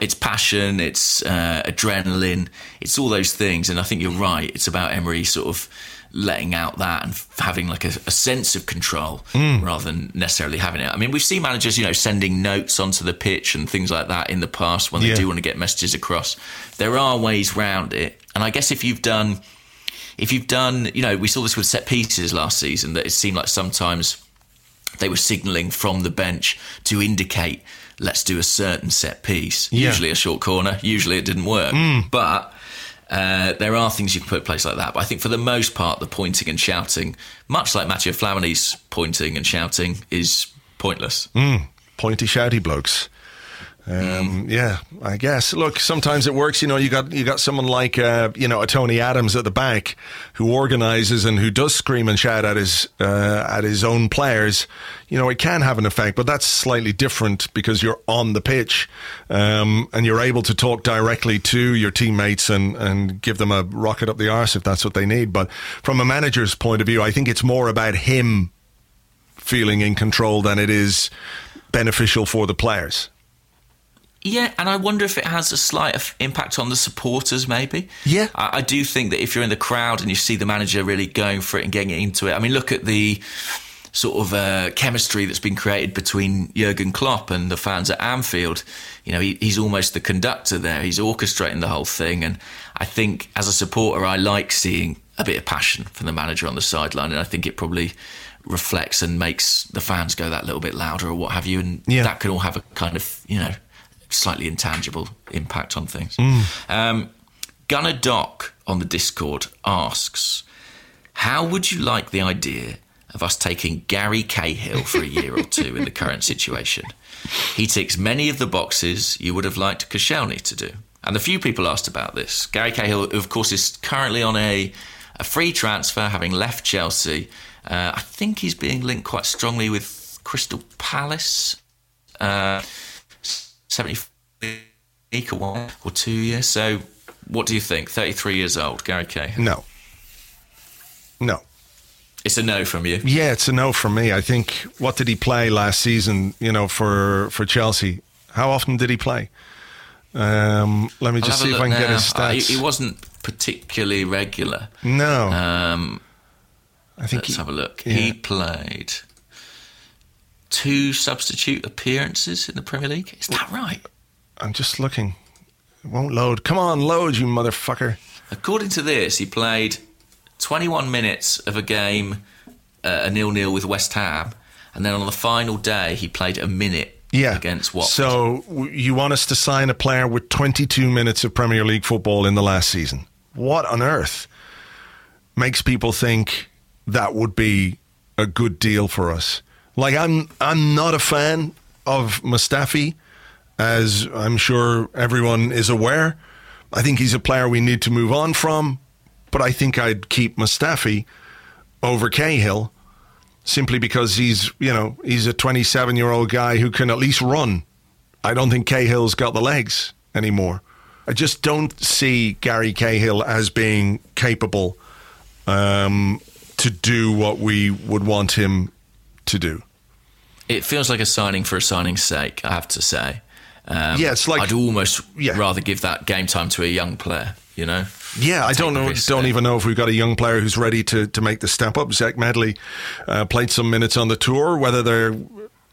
it's passion, it's uh, adrenaline, it's all those things. And I think you're right. It's about Emery sort of letting out that and having like a, a sense of control mm. rather than necessarily having it. I mean, we've seen managers, you know, sending notes onto the pitch and things like that in the past when they yeah. do want to get messages across. There are ways round it, and I guess if you've done, if you've done, you know, we saw this with set pieces last season that it seemed like sometimes they were signalling from the bench to indicate let's do a certain set piece. Yeah. Usually a short corner. Usually it didn't work, mm. but uh, there are things you can put in place like that, but I think for the most part, the pointing and shouting, much like Mathieu Flamini's pointing and shouting, is pointless. Mm, pointy, shouty blokes. Um. Yeah, I guess. Look, sometimes it works. You know, you got you got someone like uh, you know a Tony Adams at the back who organises and who does scream and shout at his uh, at his own players. You know, it can have an effect, but that's slightly different because you're on the pitch um, and you're able to talk directly to your teammates and and give them a rocket up the arse if that's what they need. But from a manager's point of view, I think it's more about him feeling in control than it is beneficial for the players. Yeah, and I wonder if it has a slight impact on the supporters, maybe. Yeah. I, I, do think that if you're in the crowd and you see the manager really going for it and getting into it, I mean, look at the sort of uh, chemistry that's been created between Jurgen Klopp and the fans at Anfield. You know, he, he's almost the conductor there, he's orchestrating the whole thing. And I think as a supporter, I like seeing a bit of passion from the manager on the sideline, and I think it probably reflects and makes the fans go that little bit louder or what have you. And yeah. that can all have a kind of, you know, slightly intangible impact on things. Mm. Um, Gunner Doc on the Discord asks, "How would you like the idea of us taking Gary Cahill for a year or two in the current situation? He ticks many of the boxes you would have liked Koscielny to do." And a few people asked about this. Gary Cahill, of course, is currently on a, a free transfer, having left Chelsea. Uh, I think he's being linked quite strongly with Crystal Palace. Uh, 70 week or one or two years. So, what do you think? 33 years old, Gary Kay? No. No. It's a no from you. Yeah, it's a no from me. I think what did he play last season, you know, for for Chelsea? How often did he play? Um, let me just see if I can get now. his Uh, he, stats. he wasn't particularly regular. no, Um, I think let's he- have a look. yeah. He played two substitute appearances in the Premier League. Is that right? I'm just looking. It won't load. Come on, load, you motherfucker. According to this, he played 21 minutes of a game, uh, a nil-nil with West Ham, and then on the final day, he played a minute Yeah. against Watford. So you want us to sign a player with 22 minutes of Premier League football in the last season? What on earth makes people think that would be a good deal for us? Like I'm I'm not a fan of Mustafi as I'm sure everyone is aware. I think he's a player we need to move on from, but I think I'd keep Mustafi over Cahill simply because he's, you know, he's a 27 year old guy who can at least run. I don't think Cahill's got the legs anymore. I just don't see Gary Cahill as being capable um, to do what we would want him to do. it feels like a signing for a signing's sake, I have to say. Um, Yeah, it's like- I'd almost Yeah. rather give that game time to a young player. You know, Yeah, I don't know. risk Don't there. even know if we've got a young player who's ready to, to make the step up. Zech Medley uh, played some minutes on the tour. Whether they're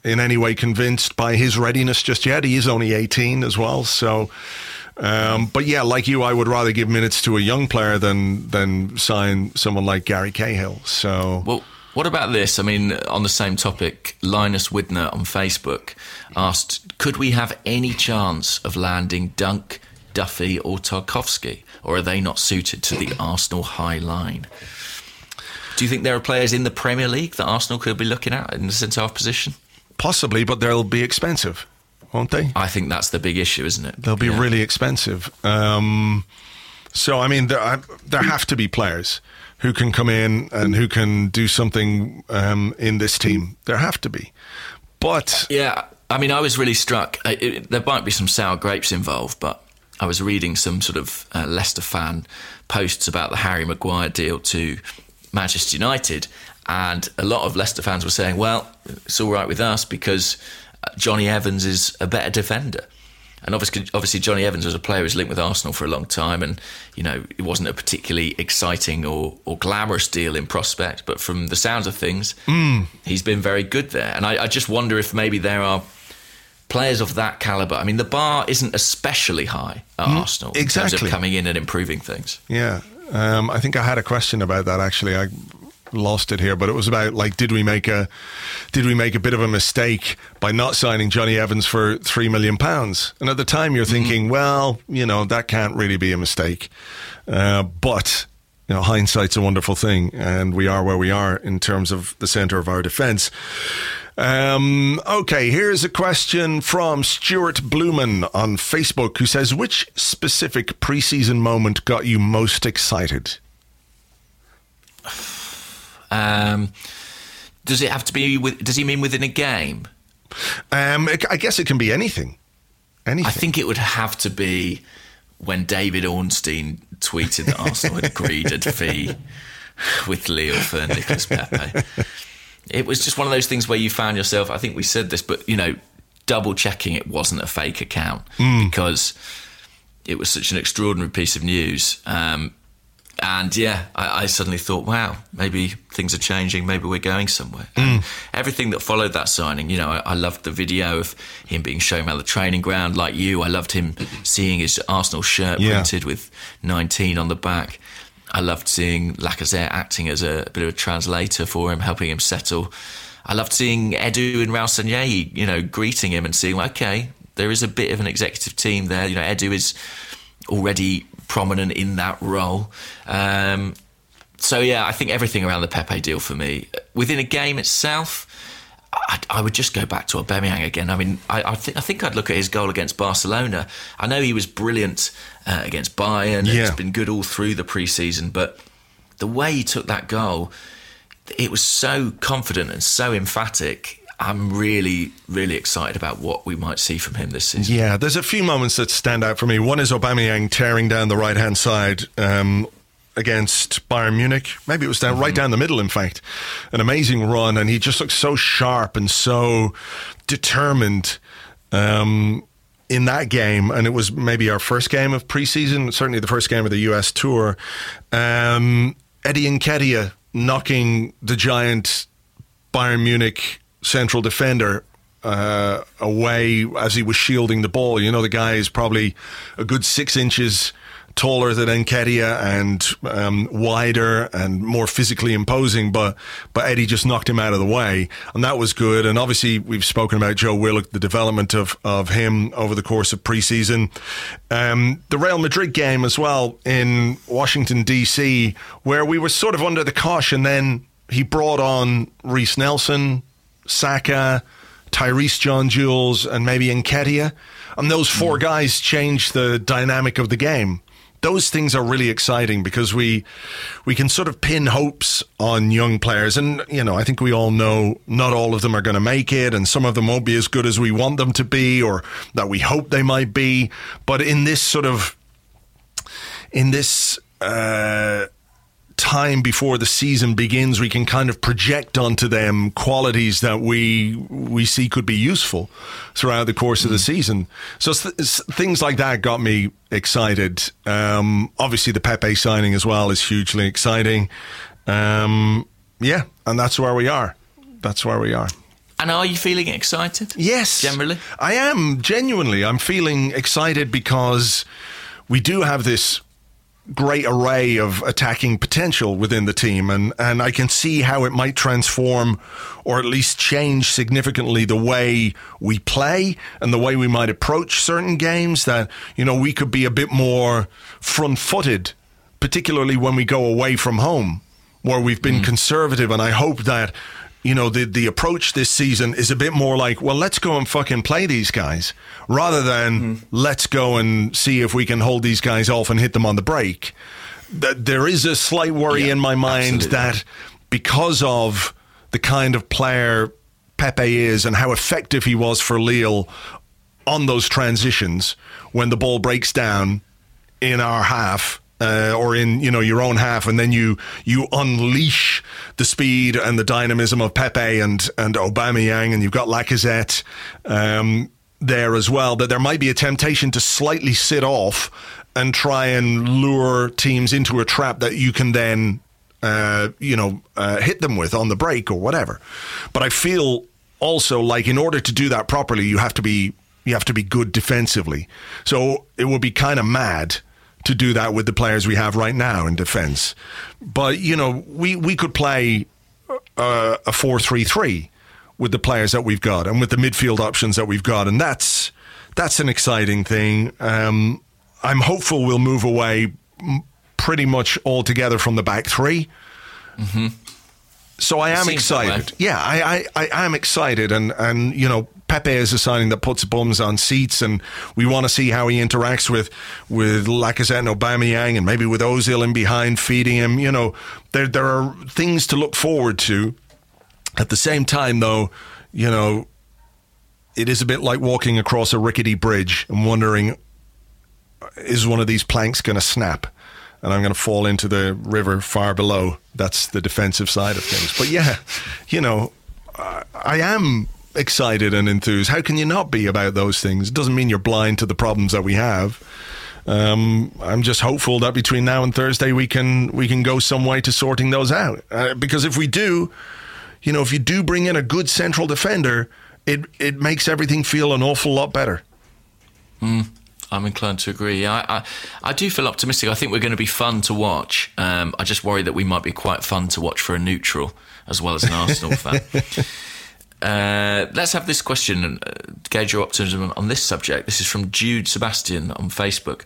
in any way convinced by his readiness just yet, he is only eighteen as well. So, um, but yeah, like you, I would rather give minutes to a young player than than sign someone like Gary Cahill. So, Well, what about this? I mean, on the same topic, Linus Widner on Facebook asked, could we have any chance of landing Dunk, Duffy, or Tarkowski, or are they not suited to the Arsenal high line? Do you think there are players in the Premier League that Arsenal could be looking at in the centre half position? possibly, but they'll be expensive, won't they? I think that's the big issue, isn't it? They'll be Yeah. really expensive. Um, so, I mean, there, there have to be players who can come in and who can do something um, in this team. There have to be. But Yeah, I mean, I was really struck. It, it- there might be some sour grapes involved, but I was reading some sort of uh, Leicester fan posts about the Harry Maguire deal to Manchester United, and a lot of Leicester fans were saying, "Well, it's all right with us because uh, Jonny Evans is a better defender." And obviously, obviously, Jonny Evans was a player was linked with Arsenal for a long time, and you know it wasn't a particularly exciting or, or glamorous deal in prospect. But from the sounds of things, he's been very good there. And I, I just wonder if maybe there are players of that caliber. I mean, the bar isn't especially high at Arsenal in terms of coming in and improving things. yeah, um, I think I had a question about that actually. I lost it here, but it was about like, did we make a, did we make a bit of a mistake by not signing Jonny Evans for three million pounds? And at the time, you're thinking, well, you know, that can't really be a mistake. Uh, but you know, hindsight's a wonderful thing, and we are where we are in terms of the centre of our defence. Um, okay, here's a question from Stuart Blumen on Facebook who says, Which specific preseason moment got you most excited? Um, does it have to be with? Does he mean within a game? Um, I guess it can be anything. Anything. I think it would have to be when David Ornstein tweeted that Arsenal had agreed a fee with Lille for Nicolas Pepe. It was just one of those things where you found yourself. I think we said this, but you know, double checking it wasn't a fake account because it was such an extraordinary piece of news. Um, and yeah, I, I suddenly thought, wow, maybe things are changing. Maybe we're going somewhere. Mm. And everything that followed that signing, you know, I, I loved the video of him being shown around the training ground. Like you, I loved him seeing his Arsenal shirt Yeah. printed with 19 on the back. I loved seeing Lacazette acting as a, bit of a translator for him, helping him settle. I loved seeing Edu and Raul Sanllehi, you know, greeting him and seeing, okay, there is a bit of an executive team there. You know, Edu is already prominent in that role. Um, so yeah, I think everything around the Pepe deal for me within a game itself. I, I would just go back to Aubameyang again. I mean, I, I think I think I'd look at his goal against Barcelona. I know he was brilliant uh, against Bayern. and Yeah. He's been good all through the preseason, but the way he took that goal, it was so confident and so emphatic. I'm really, really excited about what we might see from him this season. Yeah, there's a few moments that stand out for me. One is Aubameyang tearing down the right hand side um, against Bayern Munich. Maybe it was down right down the middle. In fact, an amazing run, and he just looks so sharp and so determined. Um, in that game, and it was maybe our first game of preseason, certainly the first game of the US tour. Um, Eddie Nketiah knocking the giant Bayern Munich central defender uh, away as he was shielding the ball. You know, the guy is probably a good six inches taller than Nketiah and um, wider and more physically imposing, but but Eddie just knocked him out of the way, and that was good. And obviously, we've spoken about Joe Willock, the development of of him over the course of preseason. Um, the Real Madrid game as well in Washington D.C., where we were sort of under the cosh, and then he brought on Reiss Nelson, Saka. Tyreece John Jules and maybe Nketiah. And those four mm. guys change the dynamic of the game. Those things are really exciting because we we can sort of pin hopes on young players and you know I think we all know not all of them are going to make it and some of them won't be as good as we want them to be or that we hope they might be but in this sort of in this uh, time before the season begins, we can kind of project onto them qualities that we we see could be useful throughout the course mm. of the mm. season. So th- things like that got me excited. Um, obviously, the Pepe signing as well is hugely exciting. Um, yeah, and that's where we are. That's where we are. And are you feeling excited? Yes. Generally? I am, genuinely. I'm feeling excited because we do have this great array of attacking potential within the team, and, and I can see how it might transform or at least change significantly the way we play and the way we might approach certain games. That, you know, we could be a bit more front footed, particularly when we go away from home, where we've been mm. conservative. And I hope that you know, the, the approach this season is a bit more like, well, let's go and fucking play these guys rather than mm. let's go and see if we can hold these guys off and hit them on the break. There is a slight worry yeah, in my mind absolutely. that because of the kind of player Pepe is and how effective he was for Lille on those transitions when the ball breaks down in our half uh, or in you know your own half, and then you you unleash the speed and the dynamism of Pepe and and Aubameyang, and you've got Lacazette um, there as well. That there might be a temptation to slightly sit off and try and lure teams into a trap that you can then uh, you know uh, hit them with on the break or whatever. But I feel also like in order to do that properly, you have to be you have to be good defensively. So it would be kind of mad to do that with the players we have right now in defence. But you know, we we could play uh, a four-three-three with the players that we've got and with the midfield options that we've got, and that's that's an exciting thing. Um, I'm hopeful we'll move away pretty much altogether from the back 3 mm-hmm. So I am excited. Yeah, I, I, I am excited, and and you know Pepe is a signing that puts bums on seats, and we want to see how he interacts with with Lacazette and Aubameyang, and maybe with Ozil in behind feeding him. You know, there there are things to look forward to. At the same time, though, you know, it is a bit like walking across a rickety bridge and wondering, is one of these planks going to snap? and I'm going to fall into the river far below. That's the defensive side of things. But yeah, you know, I am excited and enthused. How can you not be about those things? It doesn't mean you're blind to the problems that we have. Um, I'm just hopeful that between now and Thursday we can we can go some way to sorting those out. Uh, because if we do, you know, if you do bring in a good central defender, it it makes everything feel an awful lot better. Mm. I'm inclined to agree. I, I, I, do feel optimistic. I think we're going to be fun to watch. Um, I just worry that we might be quite fun to watch for a neutral as well as an Arsenal fan. Uh, let's have this question and uh, gauge your optimism on this subject. This is from Jude Sebastian on Facebook.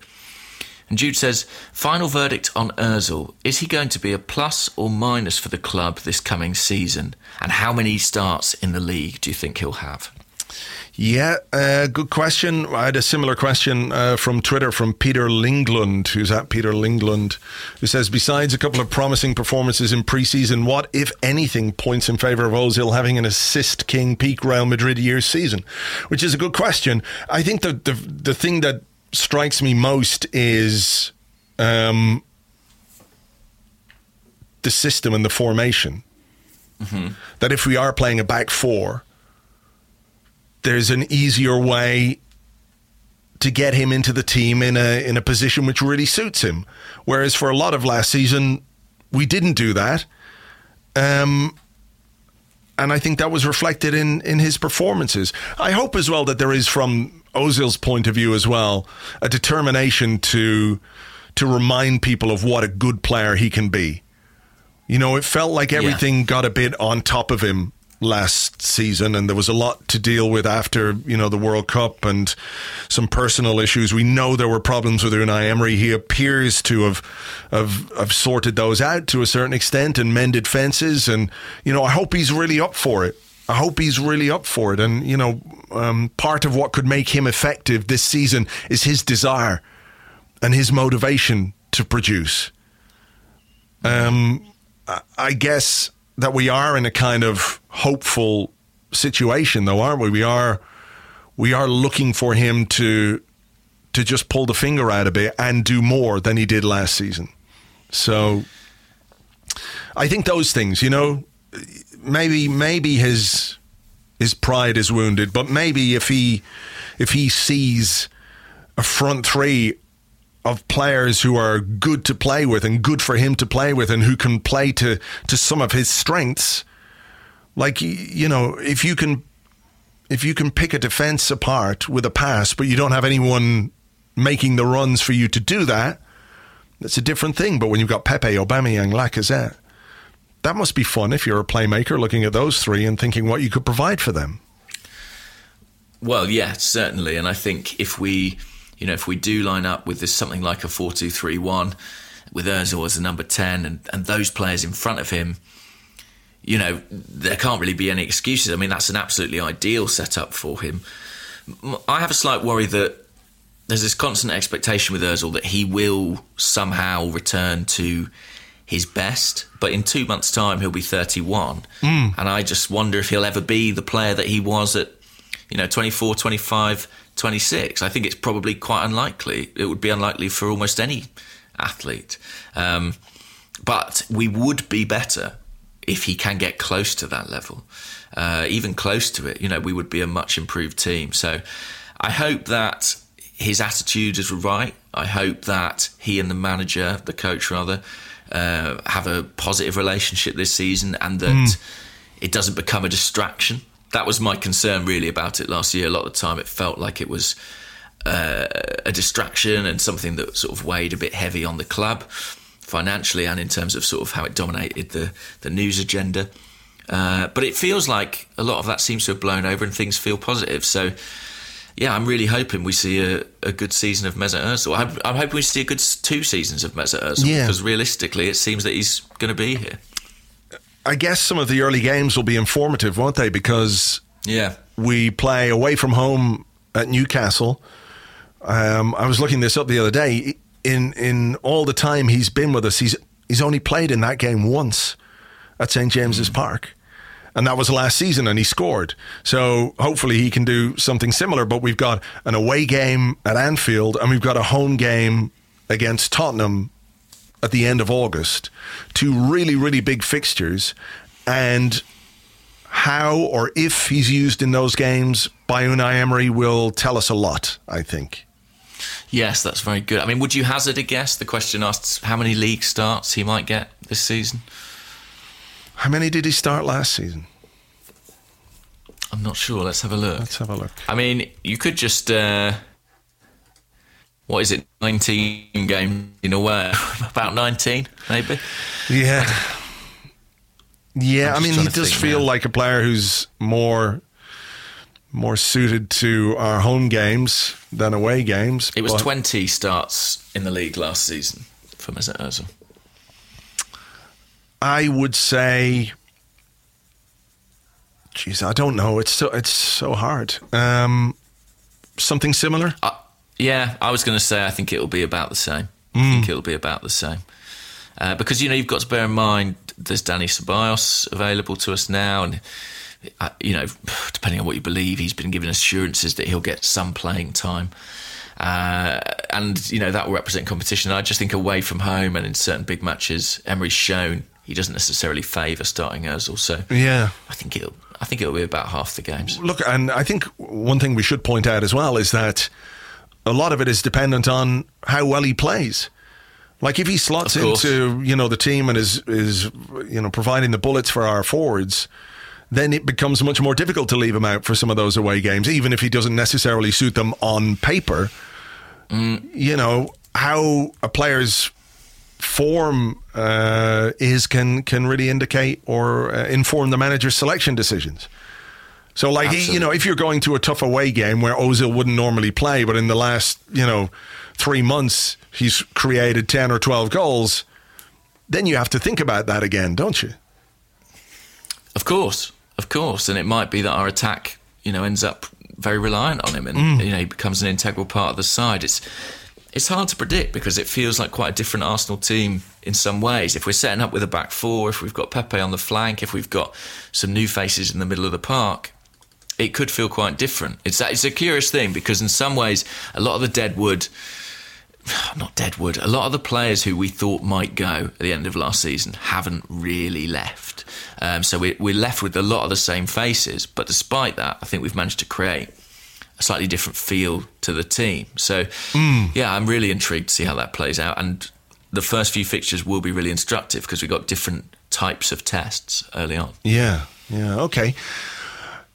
And Jude says, final verdict on Ozil. Is he going to be a plus or minus for the club this coming season? And how many starts in the league do you think he'll have? Yeah, uh, good question. I had a similar question uh, from Twitter from Peter Linglund, who's at Peter Linglund, who says, besides a couple of promising performances in preseason, what, if anything, points in favour of Ozil having an assist king peak Real Madrid year season? Which is a good question. I think the the, the thing that strikes me most is um, the system and the formation. Mm-hmm. That if we are playing a back four there's an easier way to get him into the team in a in a position which really suits him. Whereas for a lot of last season, we didn't do that. Um, and I think that was reflected in in his performances. I hope as well that there is, from Ozil's point of view as well, a determination to to remind people of what a good player he can be. You know, it felt like everything yeah. got a bit on top of him last season, and there was a lot to deal with after you know the World Cup and some personal issues. We know there were problems with Unai Emery. He appears to have have, have sorted those out to a certain extent and mended fences. And you know, I hope he's really up for it. I hope he's really up for it. And you know, um, part of what could make him effective this season is his desire and his motivation to produce. Um, I guess that we are in a kind of hopeful situation, though, aren't we? We are we are looking for him to to just pull the finger out a bit and do more than he did last season. So I think those things, you know, maybe maybe his his pride is wounded, but maybe if he if he sees a front three of players who are good to play with and good for him to play with and who can play to to some of his strengths like you know if you can if you can pick a defense apart with a pass but you don't have anyone making the runs for you to do that that's a different thing. But when you've got Pepe Aubameyang Lacazette that must be fun if you're a playmaker looking at those three and thinking what you could provide for them. Well yeah certainly. And I think if we you know, if we do line up with this something like a 4 2 3 1 with Ozil as the number 10 and, and those players in front of him, you know, there can't really be any excuses. I mean, that's an absolutely ideal setup for him. I have a slight worry that there's this constant expectation with Ozil that he will somehow return to his best, but in two months' time he'll be 31, mm. and I just wonder if he'll ever be the player that he was at, you know, 24, 25 26. I think it's probably quite unlikely. It would be unlikely for almost any athlete. Um, but we would be better if he can get close to that level, uh, even close to it. You know, we would be a much improved team. So I hope that his attitude is right. I hope that he and the manager, the coach rather, uh, have a positive relationship this season and that mm. it doesn't become a distraction that was my concern really about it last year. A lot of the time, it felt like it was uh, a distraction and something that sort of weighed a bit heavy on the club financially and in terms of sort of how it dominated the the news agenda. Uh, but it feels like a lot of that seems to have blown over and things feel positive. So, yeah, I'm really hoping we see a, a good season of Mesut Ozil. I'm, I'm, hoping we see a good two seasons of Mesut Ozil yeah. because realistically, it seems that he's going to be here. I guess some of the early games will be informative, won't they? Because yeah, we play away from home at Newcastle. Um, I was looking this up the other day. In in all the time he's been with us, he's he's only played in that game once at St James's mm. Park. And that was last season, and he scored. So hopefully he can do something similar. But we've got an away game at Anfield, and we've got a home game against Tottenham at the end of August, two really, really big fixtures, and how or if he's used in those games by Unai Emery will tell us a lot, I think. Yes, that's very good. I mean, would you hazard a guess? The question asks how many league starts he might get this season. How many did he start last season? I'm not sure. Let's have a look. Let's have a look. I mean, you could just. Uh, what is it, 19 games in a way? About 19, maybe? Yeah. Yeah, I mean, he does feel now. like a player who's more more suited to our home games than away games. It was 20 starts in the league last season for Mesut Ozil. I would say, geez, I don't know. It's so it's so hard. Um, something similar. Uh, yeah, I was going to say I think it'll be about the same. Mm. I think it'll be about the same. Uh, because you know you've got to bear in mind there's Dani Ceballos available to us now, and uh, you know depending on what you believe, he's been given assurances that he'll get some playing time, uh, and you know that will represent competition. And I just think away from home and in certain big matches, Emery's shown he doesn't necessarily favour starting Ozil. So yeah, I think it'll I think it'll be about half the games. Look, and I think one thing we should point out as well is that a lot of it is dependent on how well he plays. Like if he slots into you know the team and is is you know providing the bullets for our forwards, then it becomes much more difficult to leave him out for some of those away games, even if he doesn't necessarily suit them on paper. You know how a player's form uh, is can can really indicate or uh, inform the manager's selection decisions. So, like you know, if you're going to a tough away game where Ozil wouldn't normally play, but in the last you know three months he's created ten or twelve goals, then you have to think about that again, don't you? Of course, of course, and it might be that our attack, you know, ends up very reliant on him, and mm. you know, he becomes an integral part of the side. It's it's hard to predict because it feels like quite a different Arsenal team in some ways. If we're setting up with a back four, if we've got Pepe on the flank, if we've got some new faces in the middle of the park, it could feel quite different. It's that it's a curious thing because in some ways, a lot of the dead wood not Deadwood. A lot of the players who we thought might go at the end of last season haven't really left. Um, so we, we're left with a lot of the same faces. But despite that, I think we've managed to create a slightly different feel to the team. So, yeah, I'm really intrigued to see how that plays out. And the first few fixtures will be really instructive because we've got different types of tests early on. Yeah, yeah, okay.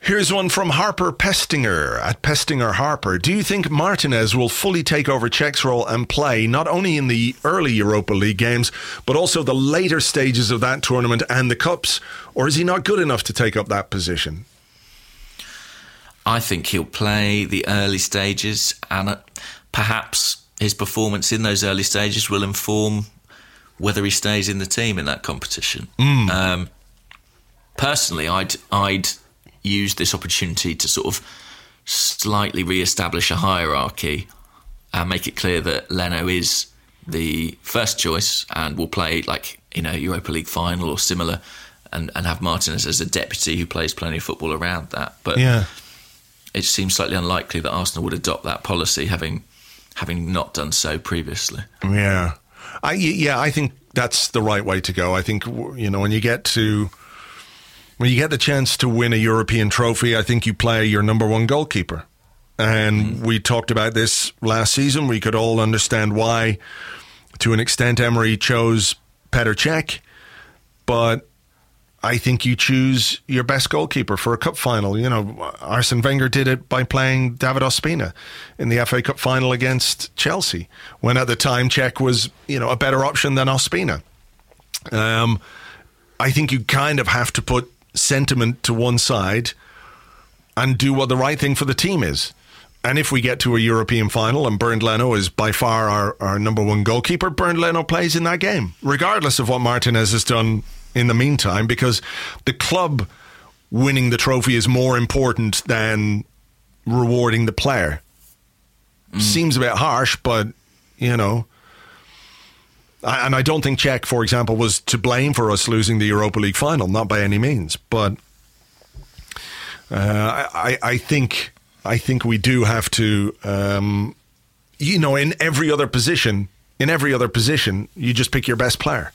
Here's one from Harper Pestinger at Pestinger Harper. Do you think Martinez will fully take over Cech's role and play not only in the early Europa League games, but also the later stages of that tournament and the Cups? Or is he not good enough to take up that position? I think he'll play the early stages, and uh, perhaps his performance in those early stages will inform whether he stays in the team in that competition. Um, personally, I'd I'd use this opportunity to sort of slightly re-establish a hierarchy and make it clear that Leno is the first choice and will play like you know Europa League final or similar, and and have Martinez as a deputy who plays plenty of football around that. But Yeah. it seems slightly unlikely that Arsenal would adopt that policy, having having not done so previously. Yeah, I yeah, I think that's the right way to go. I think you know when you get to when you get the chance to win a European trophy, I think you play your number one goalkeeper. And we talked about this last season. We could all understand why, to an extent, Emery chose Petr Cech, but I think you choose your best goalkeeper for a cup final. You know, Arsene Wenger did it by playing David Ospina in the FA Cup final against Chelsea, when at the time Cech was, you know, a better option than Ospina. Um, I think you kind of have to put sentiment to one side and do what the right thing for the team is. And if we get to a European final and Bernd Leno is by far our, our number one goalkeeper, Bernd Leno plays in that game, regardless of what Martinez has done in the meantime, because the club winning the trophy is more important than rewarding the player. Mm. Seems a bit harsh, but, you know. And I don't think Cech, for example, was to blame for us losing the Europa League final, not by any means. But uh, I, I think I think we do have to, um, you know, in every other position, in every other position, you just pick your best player.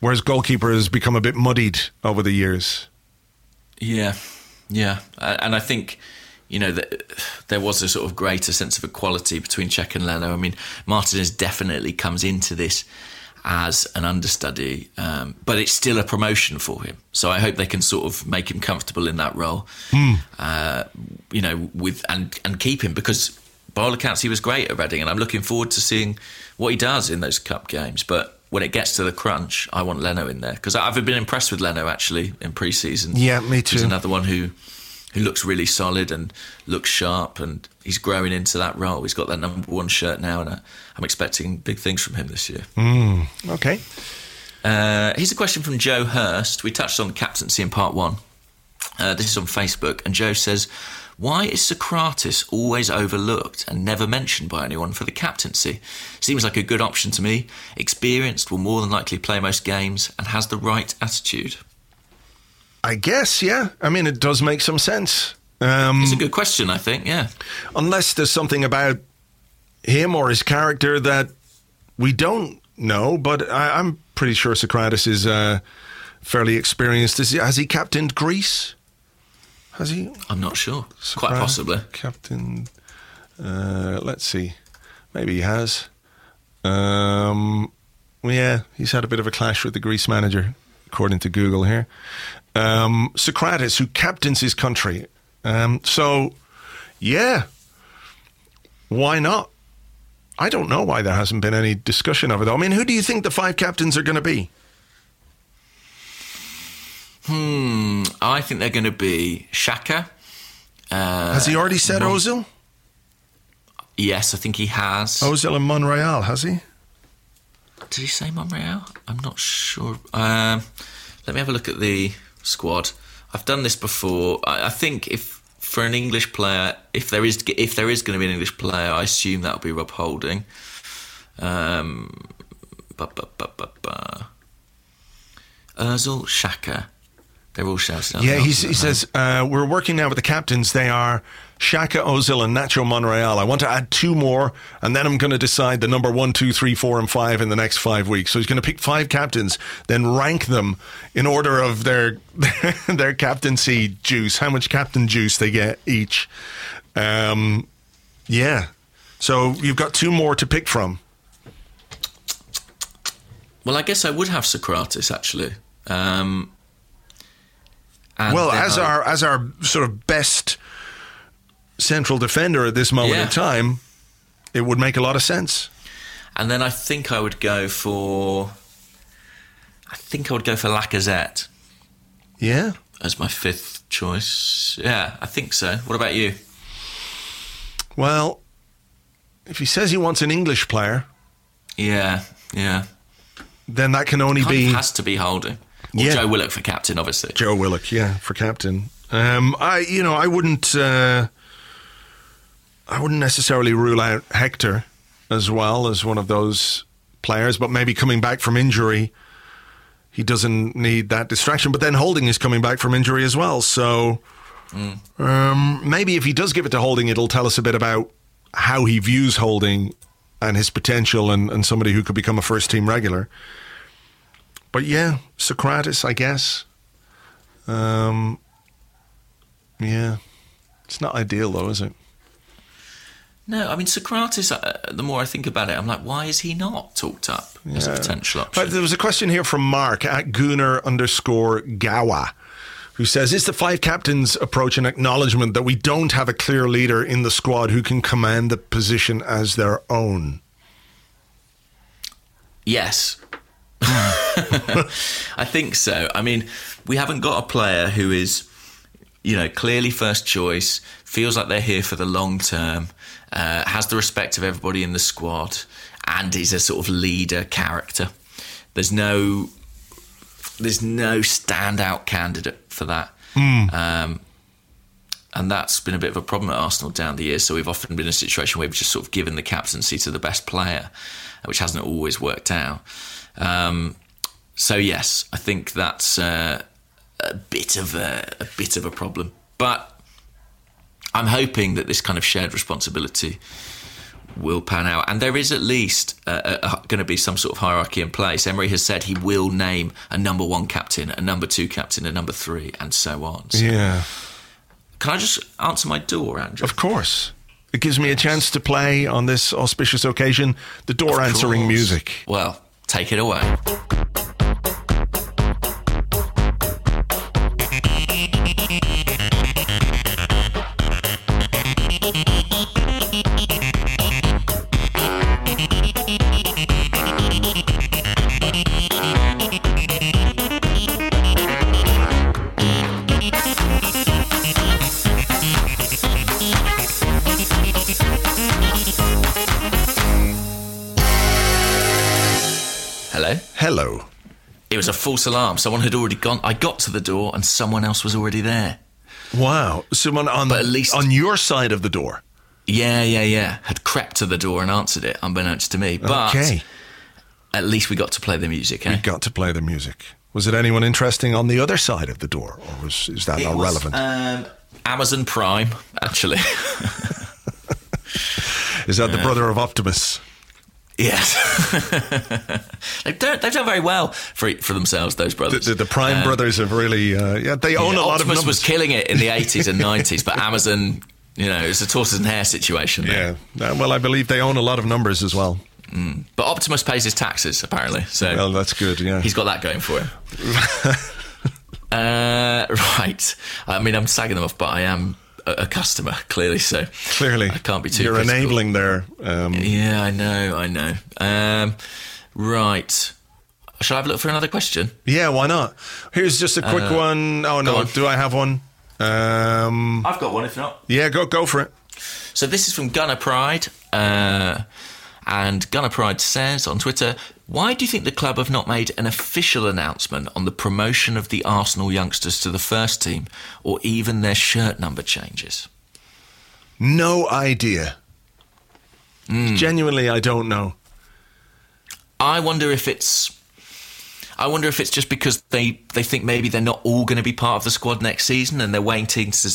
Whereas goalkeeper has become a bit muddied over the years. Yeah, yeah, and I think you know that there was a sort of greater sense of equality between Cech and Leno. I mean, Martinez definitely comes into this as an understudy, um, but it's still a promotion for him. So I hope they can sort of make him comfortable in that role, uh, you know, with and and keep him because by all accounts he was great at Reading, and I'm looking forward to seeing what he does in those cup games. But when it gets to the crunch, I want Leno in there because I've been impressed with Leno actually in pre-season. Yeah, me too. He's another one who who looks really solid and looks sharp, and he's growing into that role. He's got that number one shirt now, and uh, I'm expecting big things from him this year. Okay. Uh, here's a question from Joe Hurst. We touched on captaincy in part one. Uh, this is on Facebook, and Joe says, "Why is Sokratis always overlooked and never mentioned by anyone for the captaincy? Seems like a good option to me. Experienced, will more than likely play most games, and has the right attitude." I guess, yeah. I mean, it does make some sense. Um, It's a good question, I think. Yeah. unless there's something about him or his character that we don't know. But I, I'm pretty sure Sokratis is uh, fairly experienced. Is he, has he captained Greece? Has he? I'm not sure. Quite possibly. Captain. Uh, let's see. Maybe he has. Um, yeah, he's had a bit of a clash with the Greece manager, according to Google here. Um, Sokratis, who captains his country. Um, so, yeah, why not? I don't know why there hasn't been any discussion of it. I mean, who do you think the five captains are going to be? Hmm, I think they're going to be Xhaka. Uh, Has he already said Ozil? Yes, I think he has. Ozil and Monreal, has he? Did he say Monreal? I'm not sure. Um, let me have a look at the squad. I've done this before. I, I think if for an English player, if there is if there is going to be an English player, I assume that'll be Rob Holding. Um, ba, ba, ba, ba, ba. Ozil, Xhaka. They're all shouting. Yeah, he's, he says, uh, we're working now with the captains. They are Xhaka, Ozil, and Nacho Monreal. I want to add two more, and then I'm going to decide the number one, two, three, four, and five in the next five weeks. So he's going to pick five captains, then rank them in order of their their captaincy juice, how much captain juice they get each. Um, yeah. So you've got two more to pick from. Well, I guess I would have Sokratis actually. Um, and well, as I- our as our sort of best central defender at this moment Yeah. in time, it would make a lot of sense. and then I think I would go for. I think I would go for Lacazette Yeah. as my fifth choice. Yeah, I think so. What about you? Well, if he says he wants an English player, Yeah, yeah. then that can only be has to be Holding. Or Yeah. Joe Willock for captain, obviously. Joe Willock. Yeah, for captain. Um, I, you know, I wouldn't, uh, I wouldn't necessarily rule out Hector as well as one of those players, but maybe coming back from injury, he doesn't need that distraction. But then Holding is coming back from injury as well, so um, maybe if he does give it to Holding, it'll tell us a bit about how he views Holding and his potential, and, and somebody who could become a first team regular. But yeah, Sokratis, I guess. Um, yeah, it's not ideal though, is it? No, I mean Sokratis. Uh, the more I think about it, I'm like, why is he not talked up as a Yeah. potential But option? there was a question here from Mark at Gunnar underscore Gawa, who says, "Is the five captains approach an acknowledgement that we don't have a clear leader in the squad who can command the position as their own?" Yes. I think so. I mean, we haven't got a player who is, you know, clearly first choice, feels like they're here for the long term, uh, has the respect of everybody in the squad, and is a sort of leader character. There's no, there's no standout candidate for that. Um, and that's been a bit of a problem at Arsenal down the years. So we've often been in a situation where we've just sort of given the captaincy to the best player, which hasn't always worked out. Um, so yes, I think that's uh, a bit of a, a bit of a problem. But I'm hoping that this kind of shared responsibility will pan out, and there is at least uh, uh, going to be some sort of hierarchy in place. Emery has said he will name a number one captain, a number two captain, a number three, and so on. So Yeah, can I just answer my door, Andrew? of course. It gives me a chance to play on this auspicious occasion the door answering music. Well, take it away. Hello. It was a false alarm. Someone had already gone. I got to the door, and someone else was already there. Wow, someone on But at least- on your side of the door. Yeah, yeah, yeah. Had crept to the door and answered it, unbeknownst to me. But okay, at least we got to play the music. Eh? you got to play the music. Was it anyone interesting on the other side of the door, or was is that It not was, relevant? Um, Amazon Prime, actually. is that the brother of Optimus? Yes. they've, done, they've done very well for for themselves. Those brothers. the, the Prime brothers have really, uh, yeah, they own Yeah, a lot Optimus of numbers. was killing it in the 80s and 90s, but Amazon You know, it's a tortoise and hare situation. There. Yeah. Uh, well, I believe they own a lot of numbers as well. But Optimus pays his taxes apparently, so Well, that's good. Yeah. he's got that going for him. uh, right. I mean, I'm sagging them off, but I am a, a customer clearly, so Clearly, I can't be too. You're critical. enabling there. Um, Yeah, I know, I know. Um, right. Shall I have a look for another question? yeah, why not? Here's just a quick one. Oh no, Uh, on. do I have one? Um, I've got one. If not, yeah, go go for it. So this is from Gunner Pride. Uh, and Gunner Pride says on Twitter, why do you think the club have not made an official announcement on the promotion of the Arsenal youngsters to the first team or even their shirt number changes? No idea. Hmm. Genuinely, I don't know. I wonder if it's I wonder if it's just because they, they think maybe they're not all going to be part of the squad next season and they're waiting to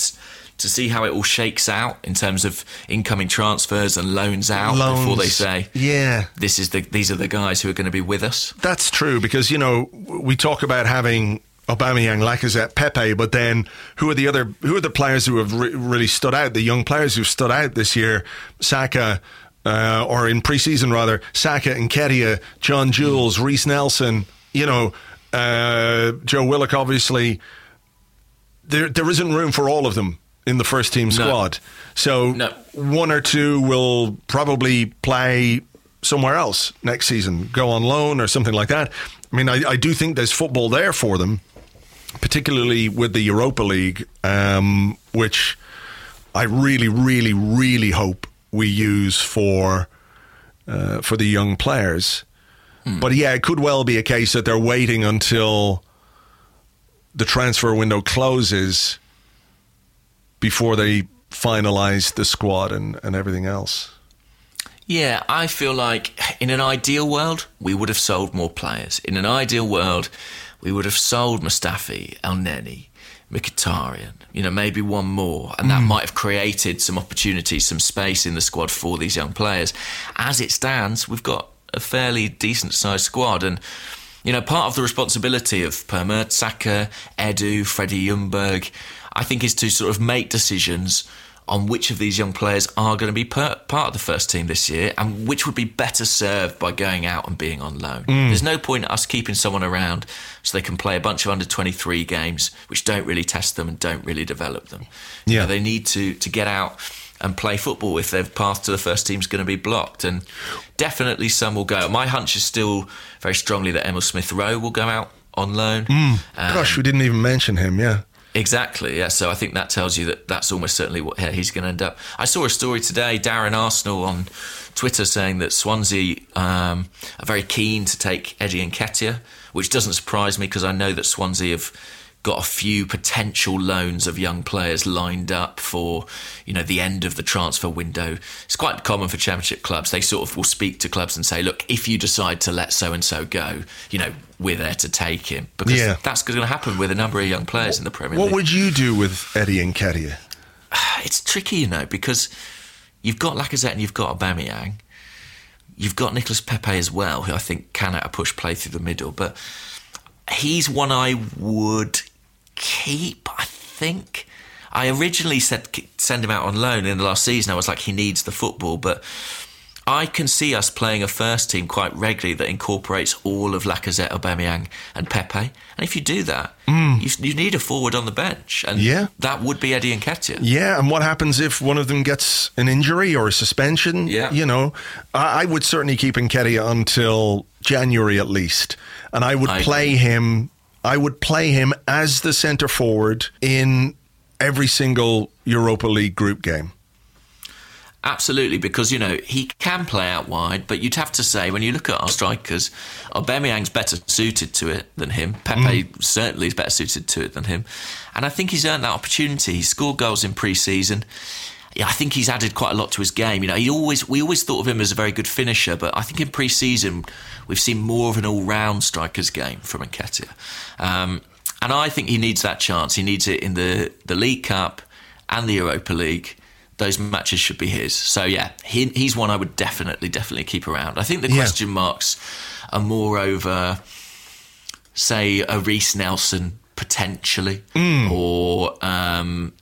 to see how it all shakes out in terms of incoming transfers and loans out before they say Yeah, this is the these are the guys who are going to be with us. that's true because you know we talk about having Aubameyang, Lacazette, Pepe, but then who are the other who are the players who have re- really stood out? The young players who've stood out this year, Saka. Uh, or in preseason rather, Saka and Nketiah, John Jules, Reiss Nelson, you know, uh, Joe Willock. Obviously, there there isn't room for all of them in the first team squad. So No. one or two will probably play somewhere else next season, go on loan or something like that. I mean, I, I do think there's football there for them, particularly with the Europa League, um, which I really, really, really hope we use for uh, for the young players. But yeah, it could well be a case that they're waiting until the transfer window closes before they finalize the squad and, and everything else. Yeah, I feel like in an ideal world, we would have sold more players. In an ideal world, we would have sold Mustafi, El Neni, Mkhitaryan, you know, maybe one more. And that mm. might have created some opportunities, some space in the squad for these young players. As it stands, we've got a fairly decent sized squad. And, you know, part of the responsibility of Per Mertesacker, Edu, Freddie Ljungberg, I think is to sort of make decisions on which of these young players are going to be per- part of the first team this year and which would be better served by going out and being on loan. There's no point us keeping someone around so they can play a bunch of under 23 games which don't really test them and don't really develop them. You Yeah. know, they need to, to get out and play football if their path to the first team is going to be blocked. And definitely some will go. My hunch is still very strongly that Emil Smith Rowe will go out on loan. Um, Gosh, we didn't even mention him. Yeah, Exactly, yeah. So I think that tells you that that's almost certainly what he's going to end up. I saw a story today, Darren Arsenal on Twitter saying that Swansea um, are very keen to take Eddie Nketiah, which doesn't surprise me because I know that Swansea have got a few potential loans of young players lined up for you know the end of the transfer window. It's quite common for Championship clubs. They sort of will speak to clubs and say, look, if you decide to let so and so go, you know we're there to take him because Yeah. that's going to happen with a number of young players in the Premier League. what would you do with Eddie Nketiah? it's tricky, you know, because you've got Lacazette and you've got Aubameyang. You've got Nicolas Pepe as well, who I think can at a push play through the middle, but he's one I would keep. I think I originally said send him out on loan in the last season. I was like, he needs the football, but I can see us playing a first team quite regularly that incorporates all of Lacazette, Aubameyang, and Pepe. And if you do that, mm. you, you need a forward on the bench, and Yeah. that would be Eddie Nketiah. Yeah, and what happens if one of them gets an injury or a suspension? Yeah. You know, I, I would certainly keep Nketiah until January at least. And I would I play agree. him I would play him as the centre forward in every single Europa League group game. Absolutely, because you know he can play out wide, but you'd have to say when you look at our strikers, Aubameyang's better suited to it than him. Pepe certainly is better suited to it than him, and I think he's earned that opportunity. He scored goals in pre-season. Yeah, I think he's added quite a lot to his game. You know, he always we always thought of him as a very good finisher, but I think in pre-season we've seen more of an all-round striker's game from Nketiah, um, and I think he needs that chance. He needs it in the the League Cup and the Europa League those matches should be his. So yeah, he, he's one I would definitely, definitely keep around. I think the Yeah. question marks are more over, say, a Reiss Nelson potentially, or um,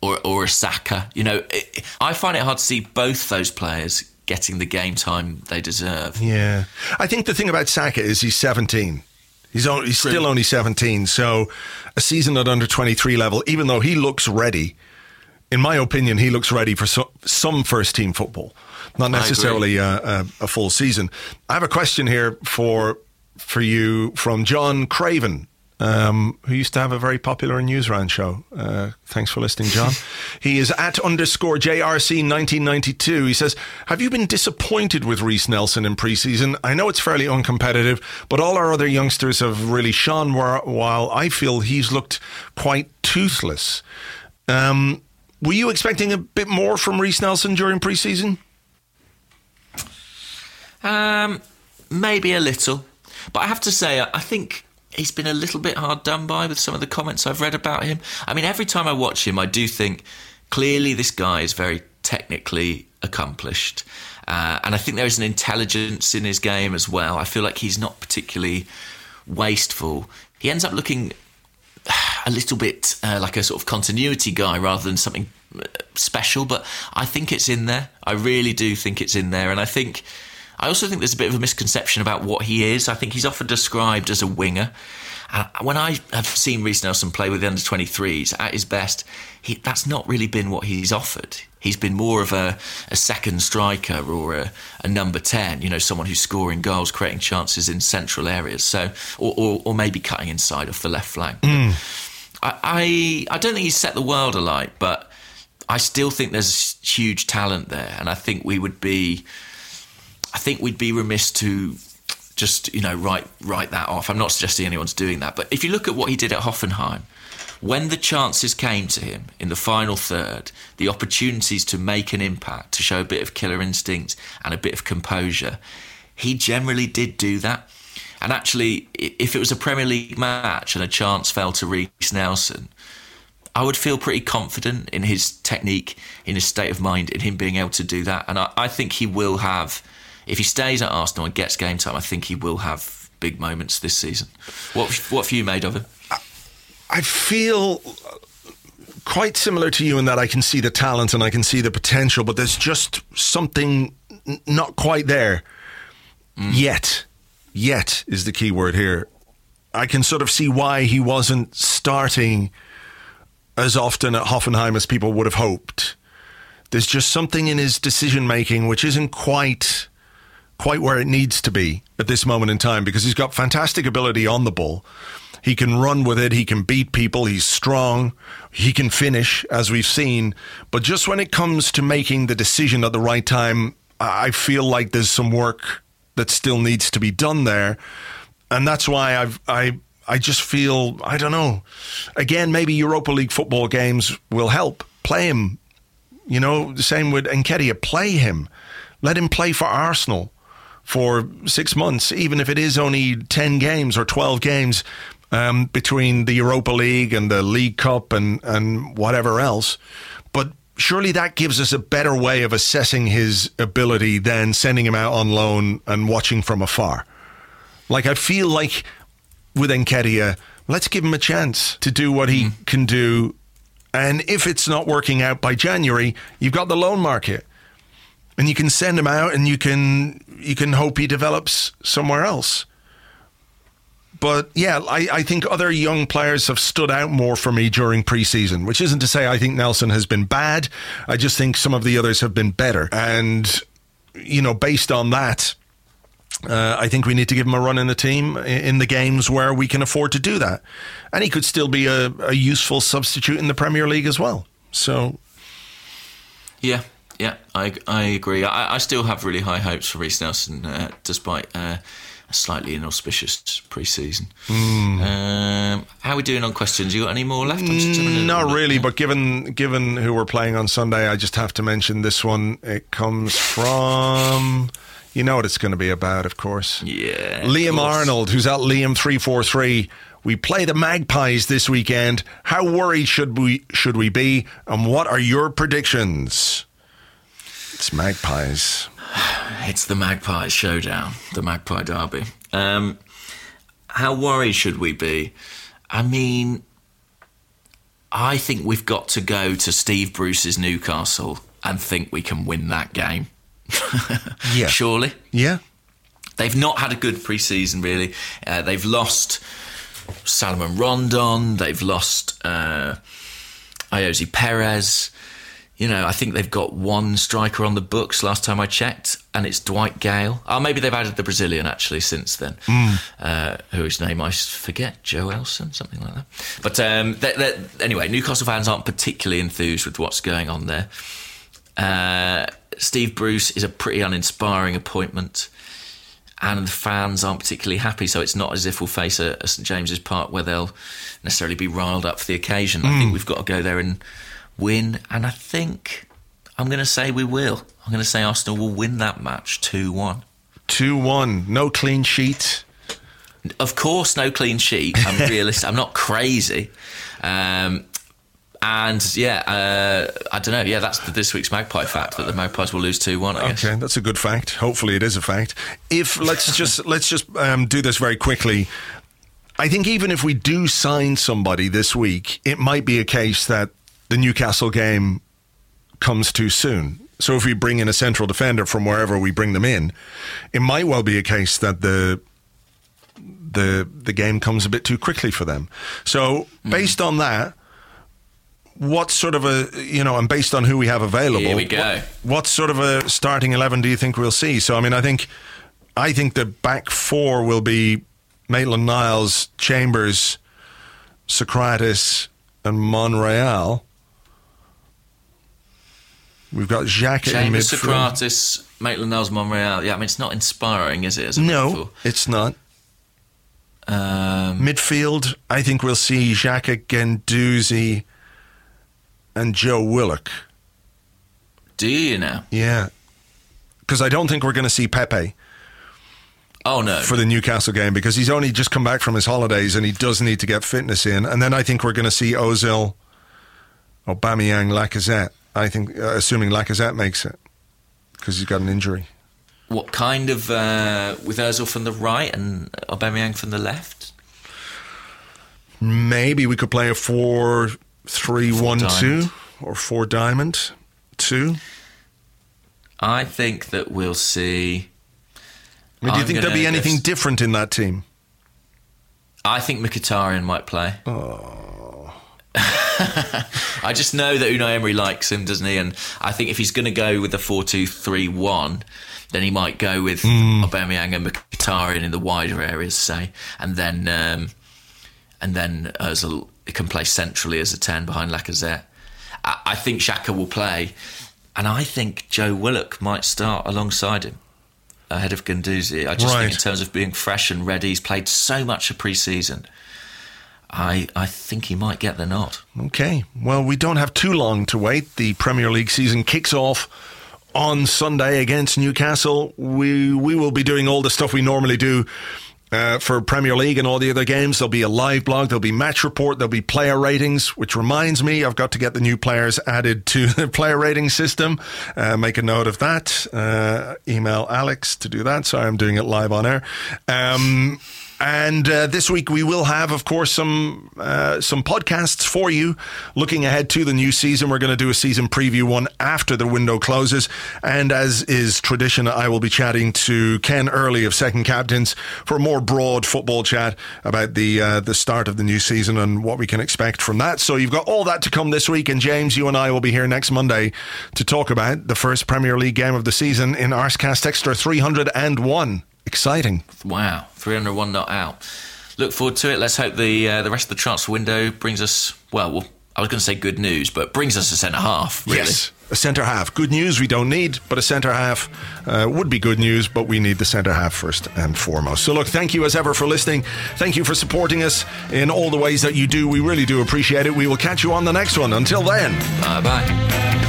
or or a Saka. You know, it, I find it hard to see both those players getting the game time they deserve. Yeah, I think the thing about Saka is he's 17. He's only, he's still only 17. So a season at under 23 level, even though he looks ready, in my opinion, he looks ready for so, some first team football, not necessarily a, a, a full season. I have a question here for for you from John Craven um, who used to have a very popular Newsround show. Uh, thanks for listening, John. he is at underscore JRC 1992. He says, Have you been disappointed with Reiss Nelson in preseason? I know it's fairly uncompetitive, but all our other youngsters have really shone, while I feel he's looked quite toothless. Um, were you expecting a bit more from Reiss Nelson during preseason? Um, maybe a little. But I have to say, I think he's been a little bit hard done by with some of the comments I've read about him. I mean, every time I watch him, I do think clearly this guy is very technically accomplished. Uh, and I think there is an intelligence in his game as well. I feel like he's not particularly wasteful. He ends up looking a little bit uh, like a sort of continuity guy rather than something uh, special, but I think it's in there. I really do think it's in there. And I think I also think there's a bit of a misconception about what he is. I think he's often described as a winger. Uh, when I have seen Reiss Nelson play with the under 23s at his best, he, that's not really been what he's offered. He's been more of a, a second striker or a, a, number 10, you know, someone who's scoring goals, creating chances in central areas. So, or, or, or maybe cutting inside off the left flank. Mm. I, I, I don't think he's set the world alight, but I still think there's huge talent there. And I think we would be I think we'd be remiss to just you know write write that off. I'm not suggesting anyone's doing that, but if you look at what he did at Hoffenheim, when the chances came to him in the final third, the opportunities to make an impact, to show a bit of killer instinct and a bit of composure, he generally did do that. And actually, if it was a Premier League match and a chance fell to Reiss Nelson, I would feel pretty confident in his technique, in his state of mind, in him being able to do that. And I, I think he will have if he stays at Arsenal and gets game time, I think he will have big moments this season. What what have you made of him? I feel quite similar to you in that I can see the talent and I can see the potential, but there's just something not quite there mm. yet. Yet is the key word here. I can sort of see why he wasn't starting as often at Hoffenheim as people would have hoped. There's just something in his decision making which isn't quite quite where it needs to be at this moment in time because he's got fantastic ability on the ball. He can run with it. He can beat people. He's strong. He can finish, as we've seen. But just when it comes to making the decision at the right time, I feel like there's some work that still needs to be done there. And that's why I've, I, I just feel, I don't know. Again, maybe Europa League football games will help. Play him. You know, the same with Nketiah. Play him. Let him play for Arsenal for six months, even if it is only 10 games or 12 games um, between the Europa League and the League Cup and, and whatever else. But surely that gives us a better way of assessing his ability than sending him out on loan and watching from afar. Like, I feel like with Nketiah, let's give him a chance to do what he mm. can do. And if it's not working out by January, you've got the loan market and you can send him out and you can you can hope he develops somewhere else. But yeah, I, I think other young players have stood out more for me during preseason, which isn't to say I think Nelson has been bad. I just think some of the others have been better. And, you know, based on that, uh, I think we need to give him a run in the team in the games where we can afford to do that. And he could still be a, a useful substitute in the Premier League as well. So. Yeah, yeah, I, I agree. I, I still have really high hopes for Reiss Nelson, uh, despite uh, a slightly inauspicious pre-season. Mm. Um, how are we doing on questions? You got any more left? Not really, but given given who we're playing on Sunday, I just have to mention this one. It comes from. You know what it's going to be about, of course. Yeah. Liam course. Arnold, who's at Liam three four three. We play the Magpies this weekend. How worried should we should we be? And what are your predictions? It's Magpies. It's the Magpie showdown, the Magpie Derby. Um, how worried should we be? I mean, I think we've got to go to Steve Bruce's Newcastle and think we can win that game. Yeah. Surely. Yeah. They've not had a good pre-season, really. Uh, they've lost Salomon Rondon. They've lost uh, Ayoze Perez. You know, I think they've got one striker on the books last time I checked, and it's Dwight Gayle. Oh, maybe they've added the Brazilian actually since then, uh, whose name I forget, Joelinton, something like that. But um, they they anyway, Newcastle fans aren't particularly enthused with what's going on there. Uh, Steve Bruce is a pretty uninspiring appointment, and the fans aren't particularly happy. So it's not as if we'll face a, a St James's Park where they'll necessarily be riled up for the occasion. I think we've got to go there and win, and I think I'm going to say we will. I'm going to say Arsenal will win that match two one. 2 1. No clean sheet. Of course, no clean sheet. I'm realistic. I'm not crazy. Um, and yeah, uh, I don't know. Yeah, that's this week's Magpie fact that the Magpies will lose two one. I guess. Okay, that's a good fact. Hopefully, it is a fact. If let's just let's just um, do this very quickly. I think even if we do sign somebody this week, it might be a case that the Newcastle game comes too soon. So if we bring in a central defender from wherever we bring them in, it might well be a case that the the the game comes a bit too quickly for them. So hmm. based on that, what sort of a you know, and based on who we have available, Here we go. What, what sort of a starting eleven do you think we'll see? So I mean, I think I think the back four will be Maitland Niles, Chambers, Sokratis, and Monreal. We've got Jacques in Chambers, midfield. Sokratis, Maitland Niles, Monreal. Yeah, I mean it's not inspiring, is it? No, it's not. Um, Midfield, I think we'll see Xhaka Guendouzi and Joe Willock. do you now? Yeah. Because I don't think we're going to see Pepe Oh no. for the Newcastle game because he's only just come back from his holidays and he does need to get fitness in. And then I think we're going to see Ozil, Aubameyang, Lacazette. I think, uh, assuming Lacazette makes it because he's got an injury. what kind of uh, with Özil from the right and Aubameyang from the left? Maybe we could play a 4 3 1 2 or 4 diamond 2. I think that we'll see. I mean, do you I'm think there'll be anything guess- different in that team? I think Mkhitaryan might play. Oh. I just know that Unai Emery likes him, doesn't he? And I think if he's going to go with the 4 2 3 1, then he might go with Aubameyang and Mkhitaryan in the wider areas, say. And then um, and then Ozil can play centrally as a 10 behind Lacazette. I, I think Xhaka will play. And I think Joe Willock might start alongside him ahead of Guendouzi. I just Right. think in terms of being fresh and ready, he's played so much of pre-season. I I think he might get the nod. Okay. Well, we don't have too long to wait. The Premier League season kicks off on Sunday against Newcastle. We we will be doing all the stuff we normally do. Uh, for Premier League and all the other games, there'll be a live blog, there'll be match report, there'll be player ratings, which reminds me, I've got to get the new players added to the player rating system. Uh, make a note of that. Uh, email Alex to do that. Sorry, I'm doing it live on air. Um, and uh, this week we will have, of course, some uh, some podcasts for you. Looking ahead to the new season, we're going to do a season preview one after the window closes. And as is tradition, I will be chatting to Ken Early of Second Captains for a more broad football chat about the uh, the start of the new season and what we can expect from that. So you've got all that to come this week. And James, you and I will be here next Monday to talk about the first Premier League game of the season in Arsecast Extra 301. Exciting. Wow, 301 not out. Look forward to it. Let's hope the uh, the rest of the transfer window brings us well. well I was going to say good news, but brings us a centre half. Really. Yes, a centre half. Good news we don't need, but a centre half uh, would be good news, but we need the centre half first and foremost. So, look, thank you as ever for listening. Thank you for supporting us in all the ways that you do. We really do appreciate it. We will catch you on the next one. Until then. Bye bye.